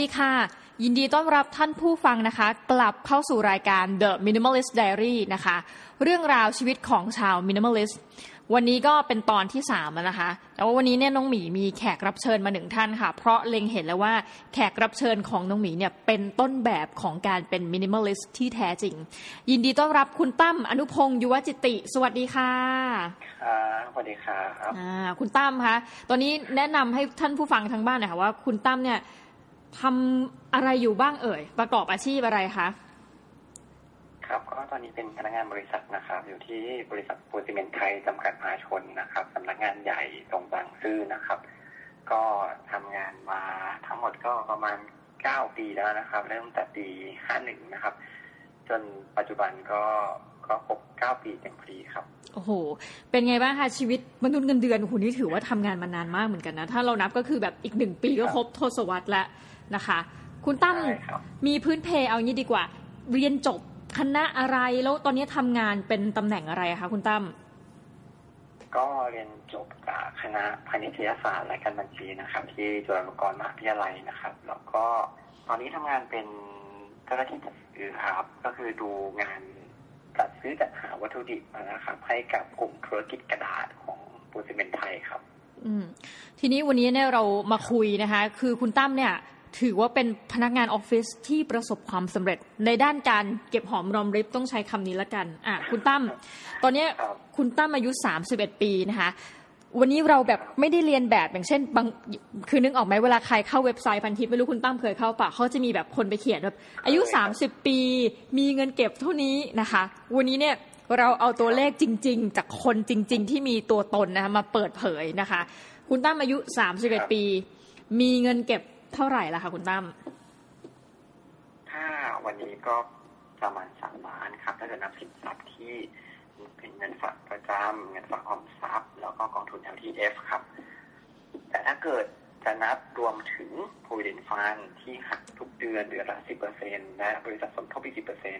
ดีค่ะ ยินดีต้อนรับท่านผู้ฟังนะคะ กลับเข้าสู่รายการ The Minimalist Diary นะคะ เรื่องราวชีวิตของชาว Minimalist วันนี้ก็เป็นตอนที่สามแล้วนะคะ แต่ว่าวันนี้เนี่ยน้องหมีมีแขกรับเชิญมาหนึ่งท่านค่ะ เพราะเล็งเห็นแล้วว่าแขกรับเชิญของน้องหมีเนี่ยเป็นต้นแบบของการเป็น Minimalist ที่แท้จริง ยินดีต้อนรับคุณตั้มอนุพงศ์ยุวจิติ สวัสดีค่ะครับสวัสดีครับอ่าคุณตั้มคะ ตอนนี้แนะนำให้ท่านผู้ฟังทางบ้านหน่อยค่ะว่าคุณตั้มเนี่ย ทำอะไรอยู่บ้างเอ่ย ประกอบอาชีพอะไรคะครับก็ตอนนี้เป็นพนักงานบริษัทนะครับ อยู่ที่บริษัทปูนซีเมนต์ไทยจำกัดมหาชนนะครับสำนักงานใหญ่ตรงบางซื่อนะครับ ก็ทำงานมาทั้งหมดก็ประมาณเก้าปีแล้วนะครับ เริ่มแต่ปีห้าหนึ่งนะครับ จนปัจจุบันก็ก็ครบเก้าปีเต็มพอดีครับ โอ้โห เป็นไงบ้างคะชีวิตมนุษย์เงินเดือนคุณนี่ถือว่าทำงานมานานมากเหมือนกันนะ ถ้าเรานับก็คือแบบอีกหนึ่งปีก็ครบทศวรรษแล้ว นะคะ คุณตั้มใช่ครับมีพื้นเพเอางี้ดีกว่า เรียนจบคณะอะไรแล้วตอนนี้ทำงานเป็นตำแหน่งอะไรคะคุณตั้มก็เรียนจบจากคณะพาณิชยศาสตร์และการบัญชีนะครับ ที่จุฬาลงกรณ์มหาวิทยาลัยนะครับ แล้วก็ตอนนี้ทำงานเป็นเจ้าหน้าที่จัดซื้อครับ ก็คือดูงานจัดซื้อจัดหาวัตถุดิบนะครับ ให้กับกลุ่มธุรกิจกระดาษของปูนซีเมนต์ไทยครับ อืม ทีนี้วันนี้เนี่ยเรามาคุยนะคะ คือคุณตั้มเนี่ย ถือว่าเป็นพนักงานออฟฟิศที่ประสบความสำเร็จ ในด้านการเก็บหอมรอมริบต้องใช้คำนี้ละกันอะคุณตั้มตอนนี้คุณตั้มอายุ 31 ปีนะคะวันนี้เราแบบไม่ได้เรียนแบบอย่างเช่นบางคือนึกออกไหมเวลาใครเข้าเว็บไซต์พันทิปไม่รู้คุณตั้มเคยเข้าปะเขาจะมีแบบคนไปเขียนแบบอายุ 30 ปี มีเงินเก็บเท่านี้นะคะ วันนี้เนี่ยเราเอาตัวเลขจริง ๆ จากคนจริง ๆ ที่มีตัวตนนะคะมาเปิดเผยนะคะ คุณตั้มอายุ 31 ปี มีเงินเก็บ เท่าไหร่ล่ะคะคุณตั้มถ้าวันนี้ก็ประมาณสามล้านครับถ้าเกิดนับสินทรัพย์ที่เป็นเงินฝากประจำเงินฝากออมทรัพย์ แล้วก็กองทุน LTF ครับ แต่ถ้าเกิดจะนับรวมถึง Provident Fund ที่หักทุกเดือนเดือนละสิบเปอร์เซ็นและบริษัทสมทบอีกสิบเปอร์เซ็น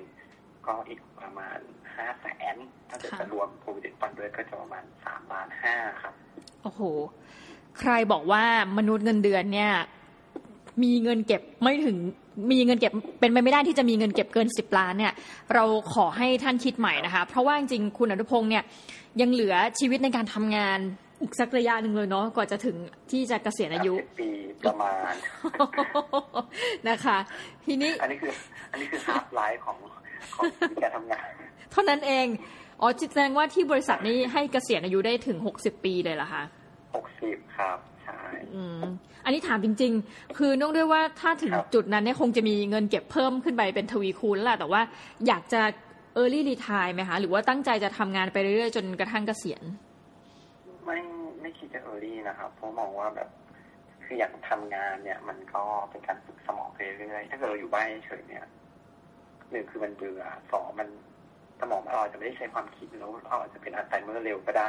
ก็อีกประมาณห้าแสนถ้าเกิดค่ะจะรวม Provident Fund ด้วยก็จะประมาณสามล้านห้าครับ โอ้โห ใครบอกว่ามนุษย์เงินเดือนเนี่ย มีเงินเก็บไม่ถึงมีเงินเก็บเป็นไปไม่ได้ที่จะมีเงินเก็บเกินสิบล้านเนี่ยเราขอให้ท่านคิดใหม่นะคะ เพราะว่าจริงๆคุณอนุพงศ์เนี่ยยังเหลือชีวิตในการทำงานอีกสักระยะหนึ่งเลยเนาะกว่าจะถึงที่จะเกษียณอายุ30ปีประมาณนะคะ ทีนี้อันนี้คือ อันนี้คือ half life ของของการทำงาน เท่านั้นเองอ๋อแสดงว่าที่บริษัทนี้ให้เกษียณอายุได้ถึงหกสิบปีเลยเหรอคะหกสิบครับใช่ อืมอันนี้ถามจริง ๆ คือเนื่องด้วยว่าถ้าถึงจุดนั้นเนี่ยคงจะมีเงินเก็บเพิ่มขึ้นไปเป็นทวีคูณแล้วล่ะแต่ว่าอยากจะ early retire ไหมคะ หรือว่าตั้งใจจะทำงานไปเรื่อยๆ จนกระทั่งเกษียณ ไม่ไม่คิดจะเออรี่นะครับเพราะมองว่าแบบคืออยางทำงานเนี่ย มันก็เป็นการฝึกสมองไปเรื่อยๆถ้าเกิดเราอยู่บ้านเฉยเนี่ยหนึ่งคือมันเบื่อสองมันสมองเราอาจจะไม่ได้ใช้ความคิดแล้วเราอาจจะเป็นอัลไซเมอร์เร็วก็ได้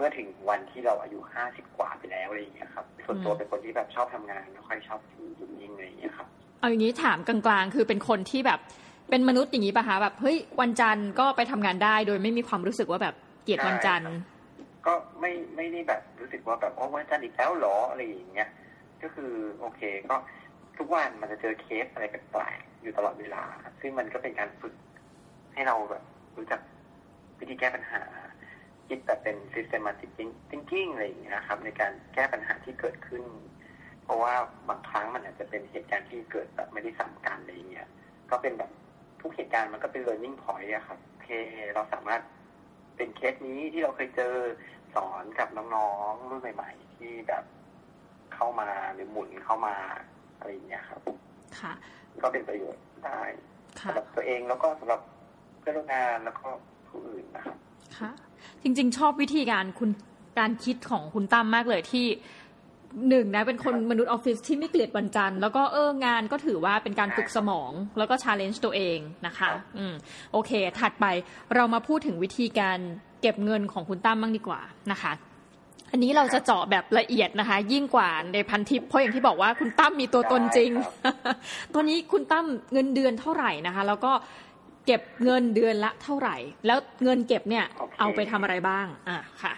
มื่อถึงวันที่เราอายุห้าสิบกว่าไปแล้วอะไรอย่างเงี้ยครับส่วนตัวอืมเป็นคนที่แบบชอบทำงานไม่ค่อยชอบอยู่นิ่งๆอะไรอย่างเงี้ยครับเอาอย่างนี้ถามกลางๆ คือเป็นคนที่แบบเป็นมนุษย์อย่างนี้ป่ะคะแบบเฮ้ยวันจันทร์ก็ไปทำงานได้ โดยไม่มีความรู้สึกว่าแบบเกลียดวันจันทร์ก็ไม่ไม่ได้แบบรู้สึกว่าแบบโอ้วันจันทร์อีกแล้วเหรออะไรอย่างเงี้ยก็คือโอเคก็ทุกวันมันจะเจอเคสอะไรแปลกๆอยู่ตลอดเวลา ซึ่งมันก็เป็นการฝึกให้เราแบบรู้จักวิธีแก้ปัญหา คิดแบบเป็น systematic thinking อะไรอย่างเงี้ยครับ ในการแก้ปัญหาที่เกิดขึ้น เพราะว่าบางครั้งมันอาจจะเป็นเหตุการณ์ที่เกิดแบบไม่ได้ซ้ำกันอะไรอย่างเงี้ยก็เป็นแบบทุกเหตุการณ์มันก็เป็น learning point อะครับโอเคเราสามารถเป็นเคสนี้ที่เราเคยเจอสอนกับน้องๆรุ่นใหม่ ๆ ที่แบบเข้ามาหรือหมุนเข้ามาอะไรอย่างเงี้ยครับค่ะ ก็เป็นประโยชน์ได้ค่ะสำหรับตัวเองแล้วก็สำหรับเพื่อนร่วมงานแล้วก็ผู้อื่นนะครับค่ะ จริง ๆ ชอบวิธีการคุณการคิดของคุณตั้มมากเลยที่หนึ่งนะเป็นคนมนุษย์ออฟฟิศที่ไม่เกลียดวันจันทร์แล้วก็เอองานก็ถือว่าเป็นการฝึกสมอง แล้วก็ challenge ตัวเองนะคะ อืมโอเค ถัดไปเรามาพูดถึงวิธีการเก็บเงินของคุณตั้มบ้างดีกว่านะคะ อันนี้เราจะเจาะแบบละเอียดนะคะ ยิ่งกว่าในพันทิปเพราะอย่างที่บอกว่าคุณตั้มมีตัวตนจริง ตอนนี้คุณตั้มเงินเดือนเท่าไหร่นะคะ แล้วก็ เก็บเงินเดือนละเท่าไหร่ แล้วเงินเก็บเนี่ยโอเคเอาไปทำอะไรบ้าง อะค่ะ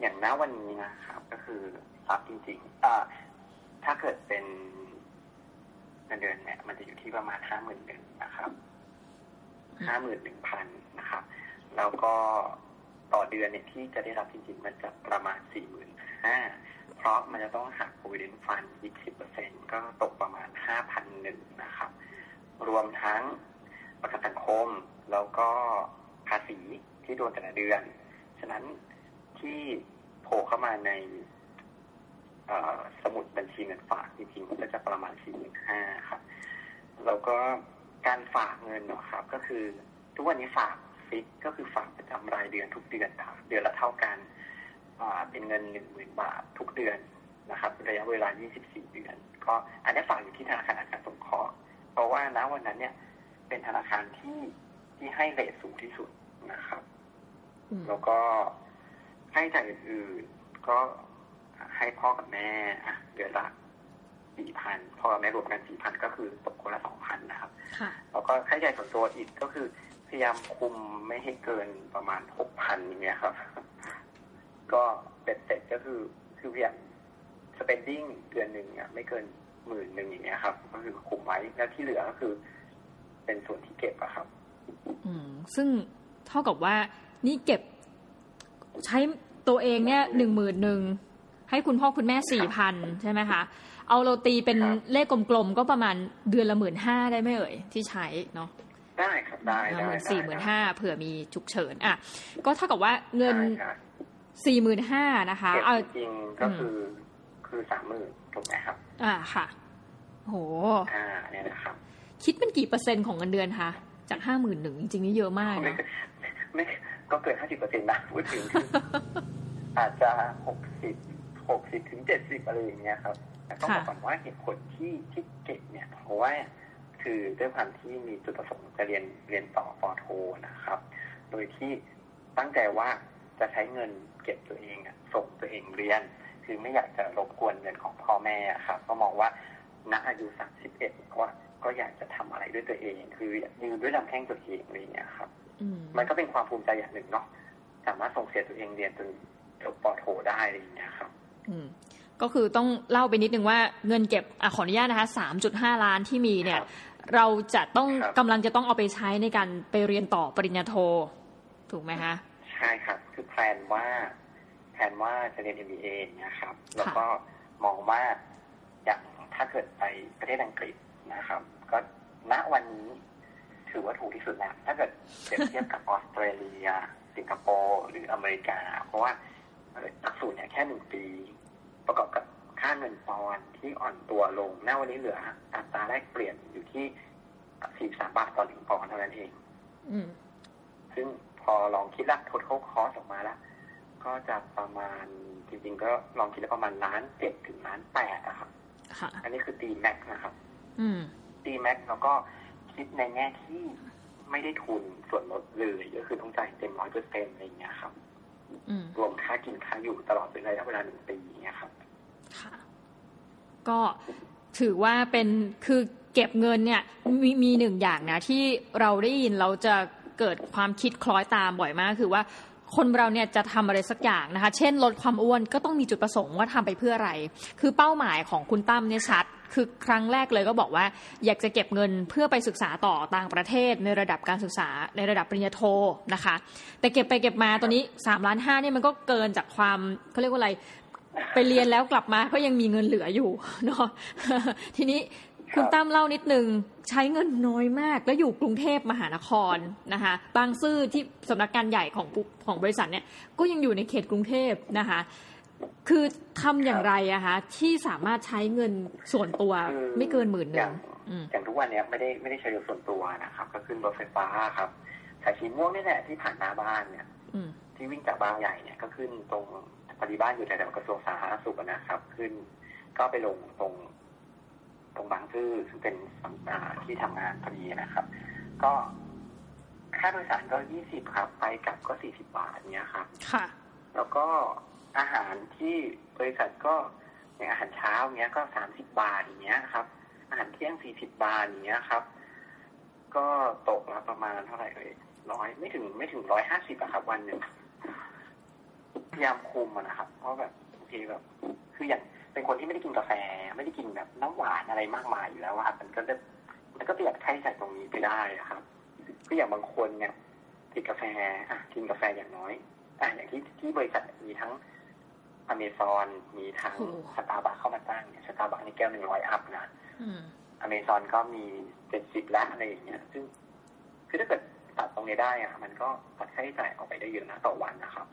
อย่างณวันนี้นะครับ ก็คือทรัพย์จริงๆอ่าถ้าเกิดเป็นเงินเดือนเนี่ยมันจะอยู่ที่ประมาณห้าหมื่นหนึ่งนะครับห้าหมื่นหนึ่งพันนะครับ แล้วก็ต่อเดือนเนี่ยที่จะได้รับจริงๆมันจะประมาณสี่หมื่นห้าเพราะมันจะต้องหัก provident fund อีกสิบเปอร์เซ็นก็ตกประมาณห้าพันหนึ่งนะครับ รวมทั้ง ประกันสังคม แล้วก็ภาษีที่โดนแต่ละเดือน ฉะนั้นที่โผล่เข้ามาในสมุดบัญชีเงินฝากจริงๆมันก็จะประมาณสี่หมื่นห้าครับแล้วก็การฝากเงินเนาะครับ ก็คือทุกวันนี้ฝากฟิกก็คือฝากประจำรายเดือนทุกเดือนครับเดือนละเท่ากันเป็นเงินหนึ่งหมื่นบาททุกเดือนนะครับ ระยะเวลา 24 เดือน ก็อันนี้ฝากอยู่ที่ธนาคารอาคารสงเคราะห์เพราะว่าณวันนั้นเนี่ย เป็นธนาคารที่ที่ให้เรทสูงที่สุดนะครับอืมแล้วก็ค่าใช้จ่ายอื่นๆก็ให้พ่อกับแม่อะเดือนละสี่พันพ่อกับแม่รวมกันสี่พันก็คือตกคนละสองพันนะครับค่ะแล้วก็ค่าใช้จ่ายส่วนตัวอีกก็คือพยายามคุมไม่ให้เกินประมาณหกพันอย่างเงี้ยครับ ก็เป็ดเสร็จก็คือคือพยายาม spending เดือนหนึ่งอะไม่เกินหมื่นหนึ่งอย่างเงี้ยครับ ก็คือคุมไว้แล้วที่เหลือก็คือ เป็นส่วนที่เก็บอะครับ อืม ซึ่งเท่ากับว่านี่เก็บใช้ตัวเองเนี่ยหนึ่งหมื่นหนึ่งให้คุณพ่อคุณแม่สี่พันใช่ไหมคะ เอาเราตีเป็นครับเลขกลมๆ ก็ประมาณเดือนละหมื่นห้าได้ไหมเอ่ย ที่ใช้เนาะได้ครับได้หได้มื่นได้สี่หมื่นห้าเผื่อมีฉุกเฉินอะก็เท่ากับว่าเงินได้ครับสี่หมื่นห้านะคะเก็บเอาจริงๆก็คืออคือสามหมื่นถูกไหมครับ อ่าค่ะโหอ่าเนี่ยนะครับ คิดเป็นกี่เปอร์เซ็นต์ของเงินเดือนคะจากห้าหมื่นหนึ่งจริงๆนี่เยอะมากไม่นะไม่ก็เกินห้าสิบเปอร์เซ็นต์นะพูดถึงอาจจะหกสิบหกสิบถึงเจ็ดสิบอะไรอย่างเงี้ยครับแต่ต้องบอกก่อนว่าเหตุผลที่ที่เก็บเนี่ยเพราะว่าคือด้วยความที่มีจุดประสงค์จะเรียนเรียนต่อปอโทนะครับ โดยที่ตั้งใจว่าจะใช้เงินเก็บตัวเองอะส่งตัวเองเรียน คือไม่อยากจะรบกวนเงินของพ่อแม่อะครับ ก็มองว่าณอายุสามสิบเอ็ดว่า ก็อยากจะทำอะไรด้วยตัวเอง คือยืนด้วยลำแข้งตัวเองอะไรอย่างเงี้ยครับอืมมันก็เป็นความภูมิใจอย่างหนึ่งเนาะสามารถส่งเสียตัวเองเรียนจนจบปอโทได้อะไรอย่างเงี้ยครับ อืมก็คือต้องเล่าไปนิดนึงว่าเงินเก็บอะขออนุญาตนะคะสามจุดห้าล้านที่มีเนี่ยครับเราจะต้องครับกำลังจะต้องเอาไปใช้ในการไปเรียนต่อปริญญาโท ถูกไหมคะใช่ครับ คือแพลนว่าแพลนว่าจะเรียน MBA อย่างเงี้ยครับ แล้วก็มองว่าอย่างถ้าเกิดไปประเทศอังกฤษ นะครับ ก็ณวันนี้ถือว่าถูกที่สุดแล้ว ถ้าเกิดเปรียบเทียบกับออสเตรเลีย สิงคโปร์หรืออเมริกา เพราะว่าเอ่อหลักสูตรเนี่ยแค่หนึ่งปี ประกอบกับค่าเงินปอนด์ที่อ่อนตัวลงณวันนี้เหลือ อัตราแลกเปลี่ยนอยู่ที่สี่สามบาทต่อหนึ่งปอนด์เท่านั้นเองอืมซึ่งพอลองคิดละ total cost ออกมาแล้ว ก็จะประมาณจริงๆ ก็ลองคิดแล้วประมาณล้านเจ็ดถึงล้านแปดอะครับค่ะอันนี้คือตีแม็กนะครับ อืมตีแม็กแล้วก็คิดในแง่ที่ไม่ได้ทุนส่วนลดเลยก็คือต้องจ่ายเต็มร้อยเปอร์เซ็นต์อะไรอย่างเงี้ยครับอืมรวมค่ากินค่าอยู่ตลอดเป็นระยะเวลาหนึ่งปีอย่างเงี้ยครับ ค่ะ ก็ถือว่าเป็นคือเก็บเงินเนี่ยมีมีหนึ่งอย่างนะที่เราได้ยินเราจะเกิดความคิดคล้อยตามบ่อยมาก คือว่า คนเราเนี่ยจะทำอะไรสักอย่างนะคะ เช่นลดความอ้วนก็ต้องมีจุดประสงค์ว่าทำไปเพื่ออะไร คือเป้าหมายของคุณตั้มเนี่ยชัด คือครั้งแรกเลยก็บอกว่า อยากจะเก็บเงินเพื่อไปศึกษาต่อต่างประเทศในระดับการศึกษาในระดับปริญญาโทนะคะ แต่เก็บไปเก็บมาตอนนี้สามล้านห้าเนี่ยมันก็เกินจากความเขาเรียกว่าอะไรไปเรียนแล้วกลับมาก็ยังมีเงินเหลืออยู่เนาะทีนี้ คุณครับตั้มเล่านิดนึงใช้เงินน้อยมาก แล้วอยู่กรุงเทพมหานครนะคะ บางซื่อที่สำนักงานใหญ่ของปุ๊ของบริษัทเนี่ยก็ยังอยู่ในเขตกรุงเทพนะคะ คือทำอย่างไรอะคะที่สามารถใช้เงินส่วนตัวคือไม่เกินหมื่นหอนึ่ย่างงอืมอย่างทุกวันเนี้ยไม่ได้ไม่ได้ใช้รถส่วนตัวนะครับ ก็ขึ้นรถไฟฟ้าครับสายสีม่วงนี่แหละที่ผ่านหน้าบ้านเนี่ยอืมที่วิ่งจากบางใหญ่เนี่ยก็ขึ้นตรงปฏิบ้านอยู่แถวๆกระทรวงสาธารณสุขนะครับ ขึ้นก็ไปลงตรง ตรงบางซื่อซึ่งเป็นอ่าที่ทำงานพอดีนะครับ ก็ค่าโดยสารก็ยี่สิบครับไปกลับก็สี่สิบาทเนี่ยครับค่ะ แล้วก็อาหารที่บริษัทก็อย่างอาหารเช้าเนี้ยก็สามสิบบาทอย่างเงี้ยครับ อาหารเที่ยงสี่สิบบาทอย่างเงี้ยครับ ก็ตกละประมาณเท่าไหร่เลยร้อยไม่ถึงไม่ถึงร้อยห้าสิบอะครับ วันหนึ่งพยายามคุมอะนะครับ เพราะแบบบางทีแบบ คืออย่าง เป็นคนที่ไม่ได้กินกาแฟ ไม่ได้กินแบบน้ำหวานอะไรมากมายอยู่แล้วอะมันก็จะมันก็ประหยัดค่าใช้จ่ายตรงนี้ไปได้อะครับก็อย่างบางคนเนี่ยติดกาแฟอะกินกาแฟอย่างน้อยอะอย่างที่ที่บริษัทมีทั้งอเมซอนมีทั้งโอ้สตาร์บัคเข้ามาตั้งเนี่ยสตาร์บัคนี่แก้วหนึ่งร้อย up นะอืมอเมซอนก็มีเจ็ดสิบละอะไรอย่างเงี้ย ซึ่ง คือถ้าเกิดตัดตรงนี้ได้อะมันก็ตัดค่าใช้จ่ายออกไปได้เยอะนะต่อวันนะครับ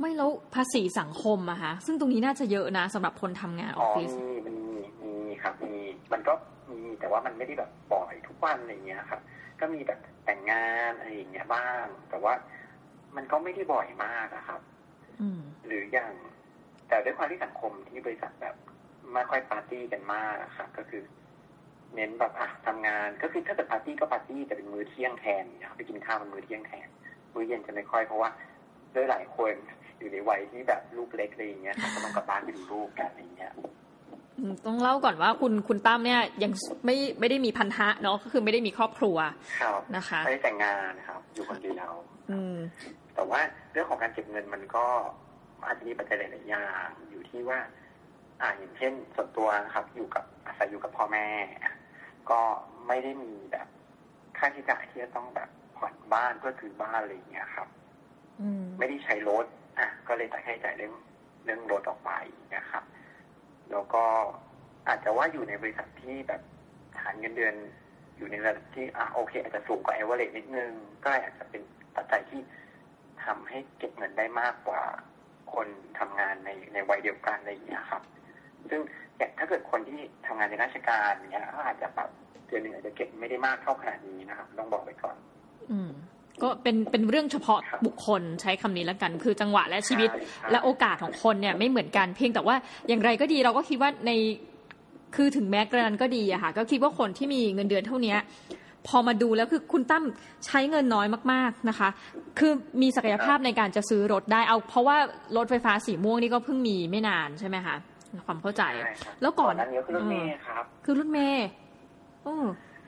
ไม่แล้วภาษีสังคมอะคะซึ่งตรงนี้น่าจะเยอะนะสำหรับคนทำงานออ๋ออฟฟิศมีมีมีครับมีมันก็มีแต่ว่ามันไม่ได้แบบบ่อยทุกวันอะไรอย่างเงี้ยครับ ก็มีแบบแต่งงานอะไรอย่างเงี้ยบ้าง แต่ว่ามันก็ไม่ได้บ่อยมากอะครับอืมหรืออย่าง แต่ด้วยความที่สังคมที่บริษัทแบบไม่ค่อยปาร์ตี้กันมากอะครับก็คือ เน้นแบบอะทำงานก็คือถ้าเกิดปาร์ตี้ก็ปาร์ตี้แต่เป็นมื้อเที่ยงแทนนะครับไปกินข้าวเป็นมื้อเที่ยงแทนมื้อเย็นจะไม่ค่อยเพราะว่าด้วยหลายคน อยู่ในวัยที่แบบลูกเล็กอะไรอย่างเงี้ยครับก็ต้องกลับบ้านไปดูลูกกันอะไรอย่างเงี้ยอืมต้องเล่าก่อนว่าคุณคุณตั้มเนี่ยยังไม่ไม่ได้มีพันธะเนาะก็คือไม่ได้มีครอบครัวครับนะคะไม่ได้แต่งงานนะครับ อยู่คนเดียวอืมแต่ว่าเรื่องของการเก็บเงินมันก็อาจจะมีปัจจัยหลายๆอย่างอยู่ที่ว่า อ่าอย่างเช่นส่วนตัวนะครับอยู่กับอาศัยอยู่กับพ่อแม่ ก็ไม่ได้มีแบบค่าใช้จ่ายที่จะต้องแบบผ่อนบ้านเพื่อซื้อบ้านอะไรอย่างเงี้ยครับอืมไม่ได้ใช้รถ อะก็เลยตัดค่าใช้จ่ายเรื่องเรื่องรถออกไปนะครับ แล้วก็อาจจะว่าอยู่ในบริษัทที่แบบฐานเงินเดือนอยู่ในระดับที่อะโอเค อาจจะสูงกว่าเอเวอเรสนิดนึง ก็อาจจะเป็นปัจจัยที่ทำให้เก็บเงินได้มากกว่าคนทำงานในในวัยเดียวกันอะไรอย่างเงี้ยครับ ซึ่งอย่างถ้าเกิดคนที่ทำงานในราชการเนี้ยก็อาจจะแบบเดือนหนึ่งอาจจะเก็บไม่ได้มากเท่าขนาดนี้นะครับ ต้องบอกไปก่อน อืม ก็เป็นเป็นเรื่องเฉพาะครับบุคคลใช้คำนี้แล้วกัน คือจังหวะและชีวิตใช่ใช่และโอกาสของคนเนี่ยไม่เหมือนกันเพียงแต่ว่าอย่างไรก็ดีเราก็คิดว่าในคือถึงแม้กระนั้นก็ดีอะค่ะก็คิดว่าคนที่มีเงินเดือนเท่าเนี้ยพอมาดูแล้วคือคุณตั้มใช้เงินน้อยมากๆนะคะ คือมีศักยภาพในการจะซื้อรถได้เอาเพราะว่ารถไฟฟ้าสีม่วงนี่ก็เพิ่งมีไม่นานใช่ไหมคะความเข้าใจใช่ครับแล้วก่อนหน้านี้ก็คือรถเมล์ครับคือรถเมล์โอ้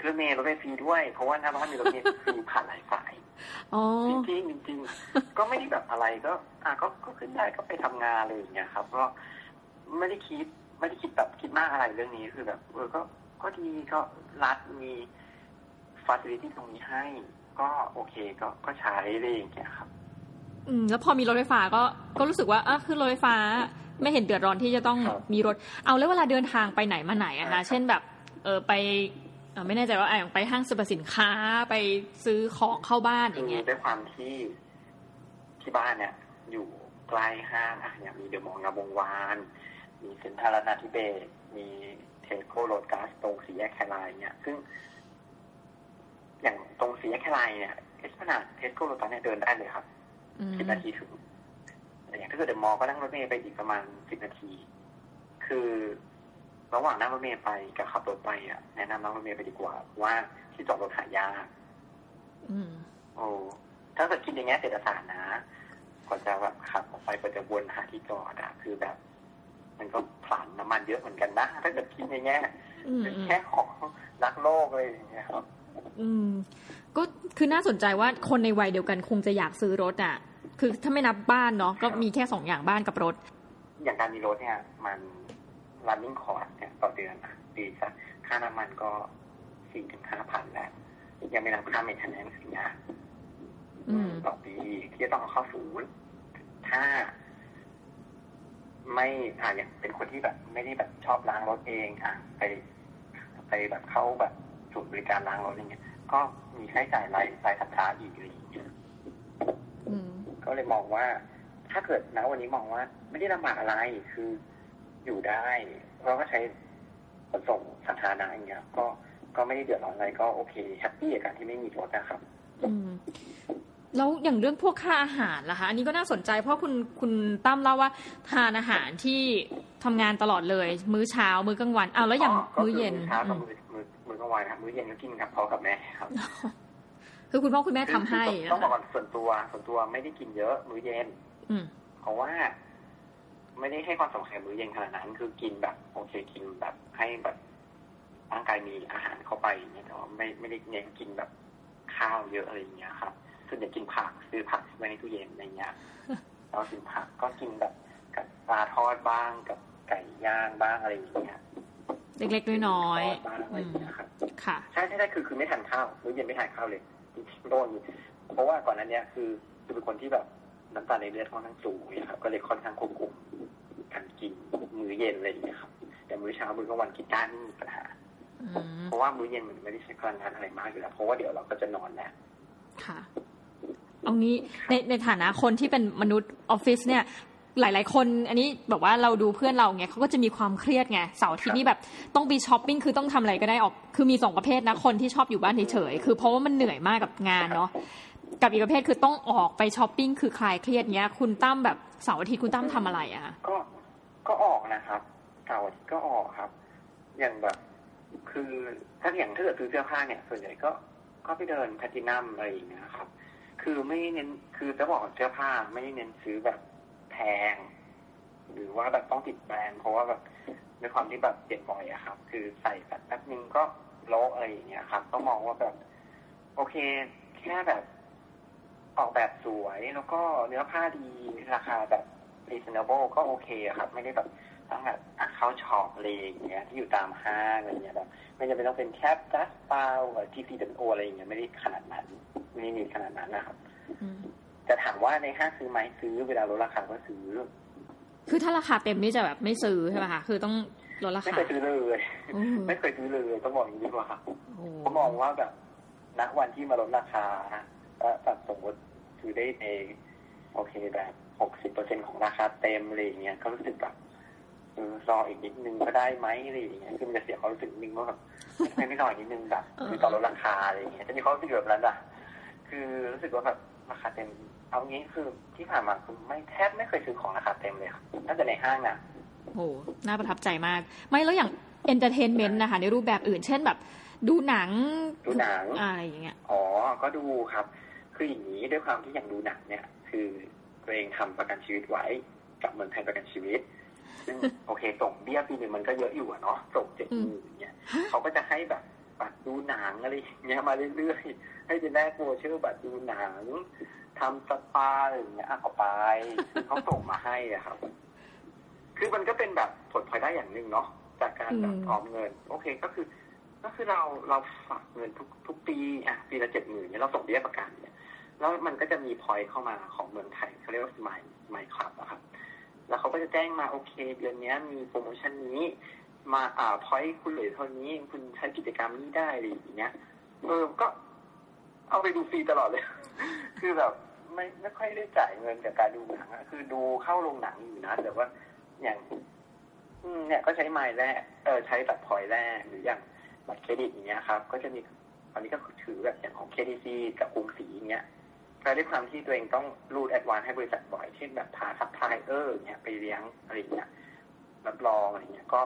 รถเมล์รถไฟฟรีด้วย เพราะว่าหน้าบ้านมีรถเมล์ฟรีผ่านหลายสายอ๋อ จริงๆจริงๆก็ไม่ได้แบบอะไรก็ อะก็ก็ขึ้นได้ก็ไปทำงานอะไรอย่างเงี้ยครับ ก็ไม่ได้คิดไม่ได้คิดแบบคิดมากอะไรเรื่องนี้คือแบบเออก็ก็ดีก็รัฐมีฟ a ซิลิตี้ตรงนี้ให้ ก็โอเคก็ก็ใช้อะไรอย่างเงี้ยครับ อืม แล้วพอมีรถไฟฟ้าก็ก็รู้สึกว่าอะคือรถไฟฟ้าไม่เห็นเดือดร้อนที่จะต้องครับมีรถ เอาแล้วเวลาเดินทางไปไหนมาไหนอะใช่ครัคะบเช่นแบบ เออไปเออ ไม่แน่ใจว่าอะอย่างไปห้างสรรพสินค้าไปซื้อของเข้าบ้านอย่างเงี้ยด้วยความที่ที่บ้านเนี่ย อยู่ใกล้ห้างอะอย่างมีเดอะมอลล์งามวงวาน มีเซ็นทรัลรัตนาธิเบศร์มีเทสโก้โลตัสตรงสี่แยกแครายเนี่ย ซึ่ง อย่างตรงสี่แยกแครายเนี่ยเอสพลานาดเทสโก้โลตัสเนี่ยเดินได้เลยครับสิบนาทีถึงแต่อย่างถ้าเกิดเดอะมอลล์ก็นั่งรถเมล์ไปอีกประมาณสิบนาที คือ ระหว่างนั่งรถเมล์ไปกับขับรถไปอะแนะนำนั่งรถเมล์ไปดีกว่าเพราะว่าที่จอดรถหายากอืมโอ้ถ้าเกิดคิดอย่างเงี้ยเศรษฐศาสตร์นะกว่าจะแบบขับออกไปกว่าจะวนหาที่จอดอะคือแบบ มันก็ผลาญน้ำมันเยอะเหมือนกันนะถ้าเกิดคิดในแง่อืมเป็นอืมแค่ของรักโลกเลยอย่างเงี้ยครับ อืม ก็คือน่าสนใจว่าคนในวัยเดียวกันคงจะอยากซื้อรถอะ คือถ้าไม่นับบ้านเนาะก็มีแค่สองอย่างบ้านกับรถ อย่างการมีรถเนี่ย มัน running cost เนี่ยต่อเดือนอะปีสักค่าน้ำมันก็สี่ถึงห้าพันแล้วยังไม่นับค่า maintenance อีกนะอืมต่อปีที่จะต้องเอาเข้าศูนย์ถ้า ไม่อ่าอย่างเป็นคนที่แบบ ไม่ได้แบบชอบล้างรถเองอะไป ไปแบบเข้าแบบศูนย์บริการล้างรถอย่างเงี้ย ก็มีค่าใช้จ่ายรายรายสัปดาห์อีกอะไรอย่างเงี้ยอืมก็เลยมองว่า ถ้าเกิดนะวันนี้มองว่า ไม่ได้ลำบากอะไรคือ อยู่ได้ เราก็ใช้ขนส่งสาธารณะอย่างเงี้ยก็ก็ไม่ได้เดือดร้อนอะไรก็โอเคแฮปปี้กับการที่ไม่มีรถนะครับอืมแล้วอย่างเรื่องพวกค่าอาหารล่ะคะอันนี้ก็น่าสนใจเพราะคุณคุณตั้มเล่าว่าทานอาหารที่ทำงานตลอดเลย มื้อเช้า มื้อกลางวันอ้าวแล้วอย่างก็มื้อเย็นก็คือมื้อเช้ากับอืมมื้อมื้อมื้อกลางวันครับมื้อเย็นก็กินกับพ่อกับแม่ครับ คือคุณพ่อคุณแม่ทำให้คือต้องบอกก่อนส่วนตัว ส่วนตัวไม่ได้กินเยอะ มื้อเย็นอืมเพราะว่า ไม่ได้ให้ความสำคัญมื้อเย็นขนาดนั้น คือกินแบบโอเคกินแบบให้แบบร่างกายมีอาหารเข้าไปอย่างเงี้ยแต่ว่าไม่ไม่ได้เน้นกินแบบข้าวเยอะอะไรอย่างเงี้ยครับส่วนใหญ่กินผักซื้อผักไว้ในตู้เย็นอะไรเงี้ยแล้วกินผักก็กินแบบกับปลาทอดบ้างกับไก่ย่างบ้างอะไรอย่างเงี้ยเล็กๆน้อยทอดบ้างอะไรอย่างเงี้ยครับๆค่ะใช่ใช่ใช่คือคือไม่ทานข้าวมื้อเย็นไม่ทานข้าวเลยโดนเพราะว่าก่อนหนั้นเนี้ยคือคือเป็นคนที่แบบน้ำตาลในเลือดค่อนข้างสูงเนี่ยครับก็เลยค่อนข้างควบคุม การกินมื้อเย็นอะไรอย่างเงี้ยครับ แต่มื้อเช้ามื้อกลางวันกินได้ไม่มีปัญหาอืมเพราะว่ามื้อเย็นมันไม่ได้ใช้พลังงานอะไรมากอยู่แล้วเพราะว่าเดี๋ยวเราก็จะนอนแล้วค่ะเอางี้ในในฐานะคนที่เป็นมนุษย์ออฟฟิศเนี่ยหลาย ๆ คน อันนี้แบบว่าเราดูเพื่อนเราเงี้ยเขาก็จะมีความเครียดไงเสาร์อาทิตย์นี่แบบต้องไปช้อปปิ้งคือต้องทำอะไรก็ได้ออก คือมีสองประเภทนะคนที่ชอบอยู่บ้านเฉยๆคือเพราะว่ามันเหนื่อยมากกับงานเนาะกับอีกประเภทคือต้องออกไปช้อปปิ้งคือคลายเครียดเงี้ย คุณตั้มแบบเสาร์อาทิตย์คุณตั้มทำอะไรอะคะก็ ก็ออกนะครับเสาร์อาทิตย์ก็ออกครับ อย่างแบบคือถ้าอย่างถ้าเกิดซื้อเสื้อผ้าเนี่ย ส่วนใหญ่ก็ก็ไปเดินแพลตินัมอะไรอย่างเงี้ยครับ คือไม่เน้นคือจะบอกว่าเสื้อผ้าไม่ได้เน้นซื้อแบบแพง หรือว่าแบบต้องติดแบรนด์เพราะว่าแบบในความที่แบบเปลี่ยนบ่อยอะครับ คือใส่แบบแป๊บนึงก็โลอะไรอย่างเงี้ยครับ ก็มองว่าแบบ โอเค แค่แบบออกแบบสวยแล้วก็เนื้อผ้าดีราคาแบบ reasonable ก็โอเคอะครับ ไม่ได้แบบต้องแบบอะเข้า shop อะไรอย่างเงี้ยที่อยู่ตามห้างอะไรเงี้ยแบบไม่จำเป็นต้องเป็นแคปจัสปาวทีซีดันโออะไรอย่างเงี้ยไม่ได้ขนาดนั้นไม่ได้มีขนาดนั้นนะครับอืมจะถามว่าในห้างซื้อไหมซื้อเวลาลดราคาก็ซื้อ คือถ้าราคาเต็มนี่จะแบบไม่ซื้อใช่ไหมคะคือต้องลดราคาไม่เคยซื้อเลยอืมไม่เคยซื้อเลยต้องบอกอย่างนี้ดีกว่าโอ้ผมมองว่าแบบณวันที่มาลดราคาก็แบบสมมติซื้อได้ในโอเคแบบ หกสิบเปอร์เซ็นของราคาเต็มอะไรอย่างเงี้ยก็รู้สึกแบบเออรออีกนิดนึงก็ได้ไหมอะไรอย่างเงี้ยคือมันจะเสียความรู้สึกนึงว่าแบบทำไมไม่รออีกนิดนึงแบบคือต่อลดราคาอะไรอย่างเงี้ยจะมีความรู้สึกแบบนั้นอะคือรู้สึกว่าแบบราคาเต็ม เอางี้คือที่ผ่านมาคือไม่แทบไม่เคยซื้อของราคาเต็มเลยครับน่าจะในห้างนะโหน่าประทับใจมาก ไม่แล้วอย่าง entertainment นะคะ ในรูปแบบอื่น เช่นแบบ ดูหนัง ดูหนังอะไรอย่างเงี้ย อ๋อ ก็ดูครับ คืออย่างนี้ด้วยความที่อย่างดูหนังเนี่ย คือ ตัวเองทำประกันชีวิตไว้ กับเมืองไทยประกันชีวิต ซึ่งโอเคส่งเบี้ยปีหนึ่งมันก็เยอะอยู่อะเนาะส่งเจ็ดหมื่นเนี่ยฮะเขาก็จะให้แบบบัตรดูหนังอะไรอย่างเงี้ยมาเรื่อยๆให้เป็นแลก voucher บัตรดูหนังทำสปาอะไรอย่างเงี้ยอะเอาไปคือเขาส่งมาให้อะครับ คือมันก็เป็นแบบผลพลอยได้อย่างหนึ่งเนาะจากการแบบอืมออมเงิน โอเคก็คือ ก็คือเราเราฝากเงินทุกทุกปีอะปีละเจ็ดหมื่นเนี่ยเราส่งเบี้ยประกันเนี่ย แล้วมันก็จะมี point เข้ามาของเมืองไทยเขาเรียกว่า Smile Smile Club อะครับ แล้วเขาก็จะแจ้งมาโอเค เดือนนี้มีโปรโมชั่นนี้ มาอ่า point คุณเหลือเท่านี้ คุณใช้กิจกรรมนี้ได้อะไรอย่างเงี้ยเออก็เอาไปดูฟรีตลอดเลย คือแบบไม่ไม่ค่อยได้จ่ายเงินกับการดูหนังอะคือดูเข้าโรงหนังอยู่นะ แต่ว่าอย่างเนี่ยก็ใช้ไมล์แลกเออใช้บัตร point แลกหรืออย่างบัตรเครดิตอย่างเงี้ยครับ ก็จะมีอันนี้ก็ถือแบบอย่างของ KTC กับกรุงศรีอย่างเงี้ย แต่ด้วยความที่ตัวเองต้องรูด advance ให้บริษัทบ่อยเช่นแบบพาซัพพลายเออร์เงี้ยไปเลี้ยงอะไรเงี้ยรับรองอะไรเงี้ยก็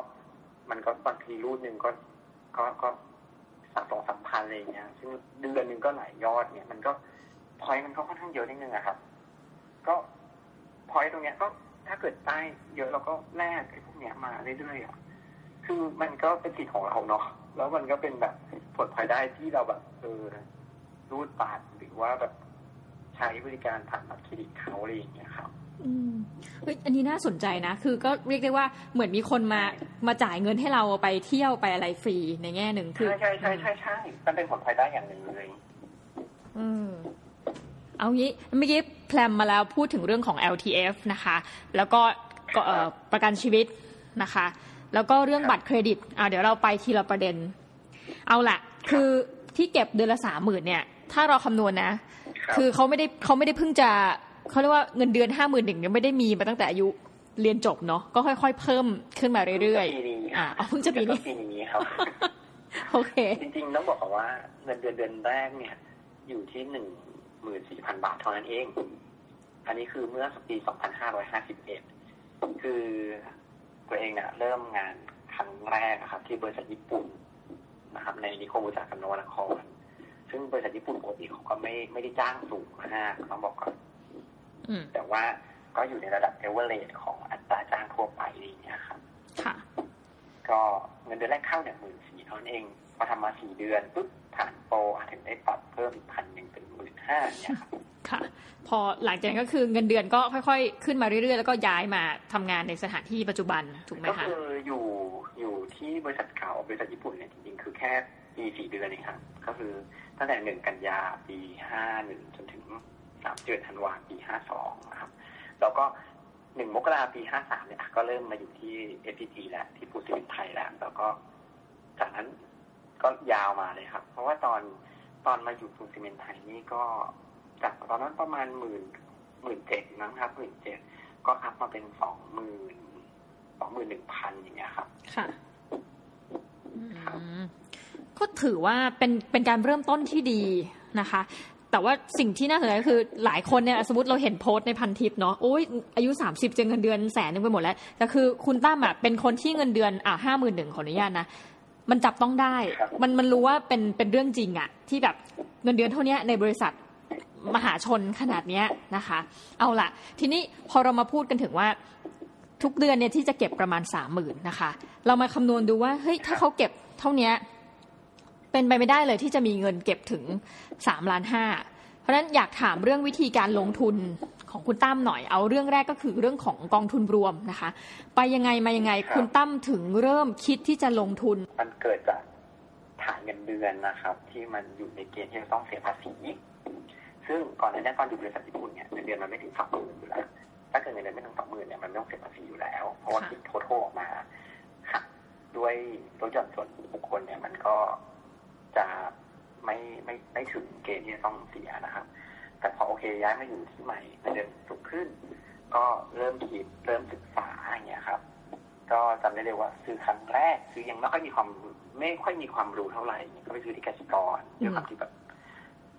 มันก็บางทีรูดหนึ่งก็ก็ก็สามสองสามพันอะไรเงี้ยซึ่งเดือนหนึ่งก็หลายยอดเนี่ย มันก็พอยมันก็ค่อนข้างเยอะนิดนึงอะครับ ก็พอยตรงเนี้ยก็ถ้าเกิดได้เยอะเราก็แลกไอ้พวกเนี้ยมาเรื่อยๆอะคือมันก็เป็นสิทธิ์ของเราเนาะแล้วมันก็เป็นแบบผลพลอยได้ที่เราแบบเออรูดบัตรหรือว่าแบบ ใช้บริการผ่านบัตรเครดิตเขาอะไรอย่างเงี้ยครับอืมเฮ้ยอันนี้น่าสนใจนะ คือก็เรียกได้ว่าเหมือนมีคนมามาจ่ายเงินให้เราไปเที่ยวไปอะไรฟรีในแง่หนึ่งคือใช่ใช่ใช่ใช่ใช่มันเป็นผลพลอยได้อย่างหนึ่งเลย อืมเอางี้เมื่อกี้แพลมมาแล้วพูดถึงเรื่องของ LTF นะคะ แล้วก็ก็เอ่อประกันชีวิตนะคะ แล้วก็เรื่องบัตรเครดิตอ่าเดี๋ยวเราไปทีละประเด็น เอาละคือที่เก็บเดือนละสามหมื่นเนี่ย ถ้าเราคำนวณนะ ครับคือเขาไม่ได้เขาไม่ได้เพิ่งจะเขาเรียกว่าเงินเดือนห้าหมื่นหนึ่งยังไม่ได้มีมาตั้งแต่อายุเรียนจบเนาะก็ค่อย ๆ เพิ่มขึ้นมาเรื่อยปีนี้ๆอ่าเอาเพิ่งจะปีนี้ปีนี้ครับโอเค จริงๆต้องบอกก่อนว่าเงินเดือนเดือนแรกเนี่ย อยู่ที่หนึ่งหมื่นสี่พันบาทเท่านั้นเอง อันนี้คือเมื่อปีสองพันห้าร้อยห้าสิบเอ็ดคือตัวเองเนี่ยเริ่มงานครั้งแรกอะครับ ที่บริษัทญี่ปุ่นนะครับ ในนิคมอุตสาหกรรมนวนคร ซึ่งบริษัทญี่ปุ่นปกติเขาก็ไม่ไม่ได้จ้างสูงมากต้องบอกก่อนอืมแต่ว่าก็อยู่ในระดับเอเวอเรสของอัตราจ้างทั่วไปอะไรอย่างเงี้ยครับค่ะ ก็เงินเดือนแรกเข้าเนี่ยหมื่นสี่เท่านั้นเองพอทำมาสี่เดือนปุ๊บผ่านโปรอาจถึงได้ปรับเพิ่มอีกพันหนึ่งเป็นหมื่นห้าเนี่ยครับค่ะ พอหลังจากนั้นก็คือเงินเดือนก็ค่อยๆ ขึ้นมาเรื่อยๆ แล้วก็ย้ายมาทำงานในสถานที่ปัจจุบันถูกไหมก็คะคืออยู่อยู่ที่บริษัทเก่าบริษัทญี่ปุ่นเนี่ยจริงๆคือแค่ ปีสี่เดือนเองครับก็คือตั้งแต่หนึ่งกันยาปีห้าหนึ่งจนถึงสามเดือนธันวาปีห้าสองนะครับแล้วก็หนึ่งมกราปีห้าสามเนี่ยก็เริ่มมาอยู่ที่เอพีจีแล้วที่ปูซิลินไทยแล้วแล้วก็จากนั้นก็ยาวมาเลยครับ เพราะว่าตอนตอนมาอยู่ปูซิเมนไทยนี่ก็จากตอนนั้นประมาณหมื่นหมื่นเจ็ดนะครับหมื่นเจ็ดก็อัพมาเป็นสองหมื่นสองหมื่นหนึ่งพันอย่างเงี้ยครับ ค่ะ ก็ถือว่าเป็นเป็นการเริ่มต้นที่ดีนะคะแต่ว่าสิ่งที่น่าสนใจก็คือหลายคนเนี่ยสมมติเราเห็นโพสต์ในพันทิปเนาะโอ้ยอายุสามสิบเจเงินเดือนแสนนึงไปหมดแล้วแต่คือคุณตั้มอะเป็นคนที่เงินเดือนอะห้าหมื่นหนึ่งขออนุญาตนะ มันจับต้องได้ มันมันรู้ว่าเป็นเป็นเรื่องจริงอะที่แบบเงินเดือนเท่านี้ในบริษัทมหาชนขนาดเนี้ยนะคะ เอาล่ะ ทีนี้พอเรามาพูดกันถึงว่าทุกเดือนเนี่ยที่จะเก็บประมาณสามหมื่นนะคะ เรามาคำนวณดูว่าเฮ้ยถ้าเขาเก็บเท่านี้ เป็นไปไม่ได้เลยที่จะมีเงินเก็บถึงสามล้านห้าเพราะฉะนั้นอยากถามเรื่องวิธีการลงทุนของคุณตั้มหน่อยเอาเรื่องแรกก็คือเรื่องของกองทุนรวมนะคะ ไปยังไงมายังไงคุณตั้มถึงเริ่มคิดที่จะลงทุน มันเกิดจากฐานเงินเดือนนะครับ ที่มันอยู่ในเกณฑ์ที่จะต้องเสียภาษีซึ่งก่อนหน้านี้ตอนอยู่บริษัทญี่ปุ่นเนี่ยเงินเดือนมันไม่ถึงสองหมื่นอยู่แล้วถ้าเกิดเงินเดือนไม่ถึงสองหมื่นเนี่ยมันไม่ต้องเสียภาษีอยู่แล้ว เพราะว่าคิดโทษออกมาหักด้วยลดหย่อนส่วนบุคคลเนี่ยมันก็ จะไม่ไม่ไม่ถึงเกณฑ์ที่จะต้องเสียนะครับ แต่พอโอเคย้ายมาอยู่ที่ใหม่เงินเดือนสูงขึ้น ก็เริ่มคิดเริ่มศึกษาอย่างเงี้ยครับ ก็จำได้เลยว่าซื้อครั้งแรก ซื้อยังไม่ค่อยมีความไม่ค่อยมีความรู้เท่าไหร่ก็ไปซื้อที่กสิกรด้วยความที่แบบ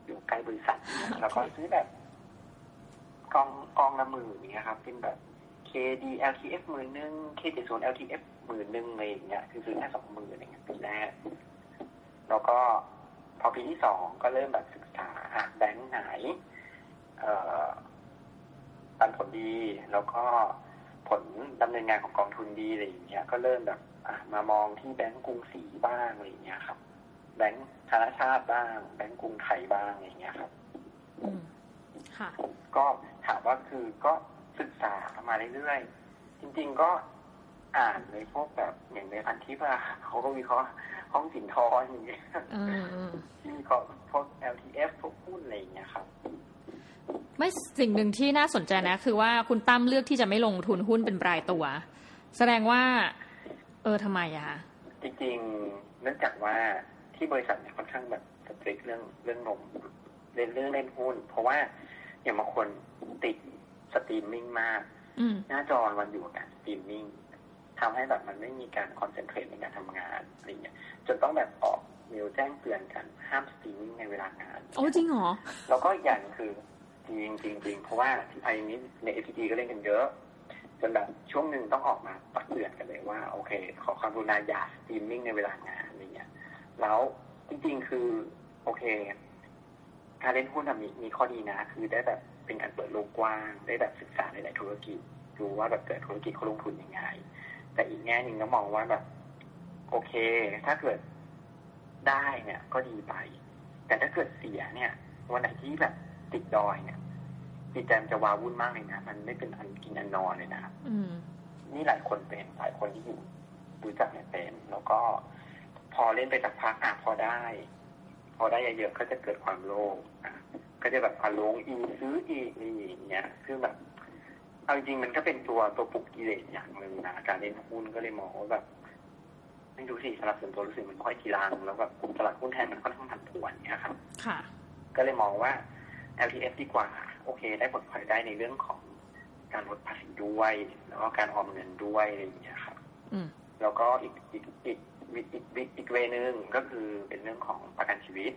อยู่ใกล้บริษัท แล้วก็ซื้อแบบกองกองละหมื่นอย่างเงี้ยครับ เป็นแบบ KD LTF หมื่นหนึ่ง K70 LTF หมื่นหนึ่งอะไรอย่างเงี้ยคือซื้อแค่สองหมื่นอย่างเงี้ยปีแรก แล้วก็พอปีที่สองก็เริ่มแบบศึกษาอะแบงค์ไหนเอ่อปันผลดีแล้วก็ผลดำเนินงานของกองทุนดีอะไรอย่างเงี้ย ก็เริ่มแบบอะมามองที่แบงก์กรุงศรีบ้างอะไรอย่างเงี้ยครับ แบงก์ธนาชาติบ้าง แบงก์กรุงไทยบ้างอะไรอย่างเงี้ยครับอืมค่ะก็ถามว่าคือก็ศึกษามาเรื่อยๆจริง ๆ ก็ อ่านในพวกแบบอย่างในพันทิปอะเขาก็วิเคราะห์ห้องสินทรอย่างเงี้ยอืมอืมที่วิเคราะห์พวก LTF พวกหุ้นอะไรอย่างเงี้ยครับไม่สิ่งหนึ่งที่น่าสนใจนะ คือว่าคุณตั้มเลือกที่จะไม่ลงทุนหุ้นเป็นรายตัว แสดงว่า เออทำไมอะคะจริงๆเนื่องจากว่าที่บริษัทเนี่ยค่อนข้างแบบ strict เรื่องเรื่องนมเล่นเรื่องเล่นหุ้น เพราะว่าอย่างบางคนติดสตรีมมิ่งมากอืมหน้าจอมันอยู่กับการสตรีมมิ่ง ทำให้แบบมันไม่มีการ concentrate ในการทำงานอะไรเงี้ยจนต้องแบบออกเมลแจ้งเตือนกันห้ามสตรีมมิ่งในเวลางานโอ้จริงเหรอ แล้วก็อีกอย่างคือจริงจริงจริงเพราะว่าที่ไทยนี้ใน f อ t ก็เล่นกันเยอะจนแบบช่วงหนึ่งต้องออกมาตักเตือนกันเลยว่า โอเค ขอความกรุณาอย่าสตรีมมิ่งในเวลางานอะไรเงี้ยแล้วจริงๆคือโอเคการเล่นหุ้นอะมีมีข้อดีนะ คือได้แบบเป็นการเปิดโลกกว้าง ได้แบบศึกษาในหลายธุรกิจดูว่าแบบเกิดธุรกิจเขาลงทุนยังไง แต่อีกแง่หนึ่งก็มองว่าแบบ โอเค ถ้าเกิดได้เนี่ย ก็ดีไป แต่ถ้าเกิดเสียเนี่ย วันไหนที่แบบติดดอยเนี่ยจิตใจมันจะวาวุ่นมากเลยนะ มันไม่เป็นอันกินอันนอนเลยนะครับอืมนี่หลายคนเป็นหลายคนที่อยู่รู้จักเนี่ยเป็น แล้วก็พอเล่นไปสักพักอะพอได้ พอได้เยอะๆก็จะเกิดความโลภอะก็จะแบบอาลงอีกซื้ออีกนี่อย่างเงี้ย คือแบบ เอาจริงๆมันก็เป็นตัวตัวปลุกกิเลสอย่างหนึ่งนะการเล่นหุ้นก็เลยมองว่าแบบไม่รู้สิสำหรับส่วนตัวรู้สึกมันค่อยทีรังแล้วแบบตลาดหุ้นแทนมันค่อนข้างผันผวนเนี่ยครับค่ะ ก็เลยมองว่า LTF ดีกว่า โอเค ได้ผลพลอยได้ในเรื่องของการลดภาษีด้วย แล้วก็การออมเงินด้วยอะไรอย่างเงี้ยครับอืมแล้วก็อีกอีกอีกอีกอีกอีกอีกเวนึงก็คือเป็นเรื่องของประกันชีวิต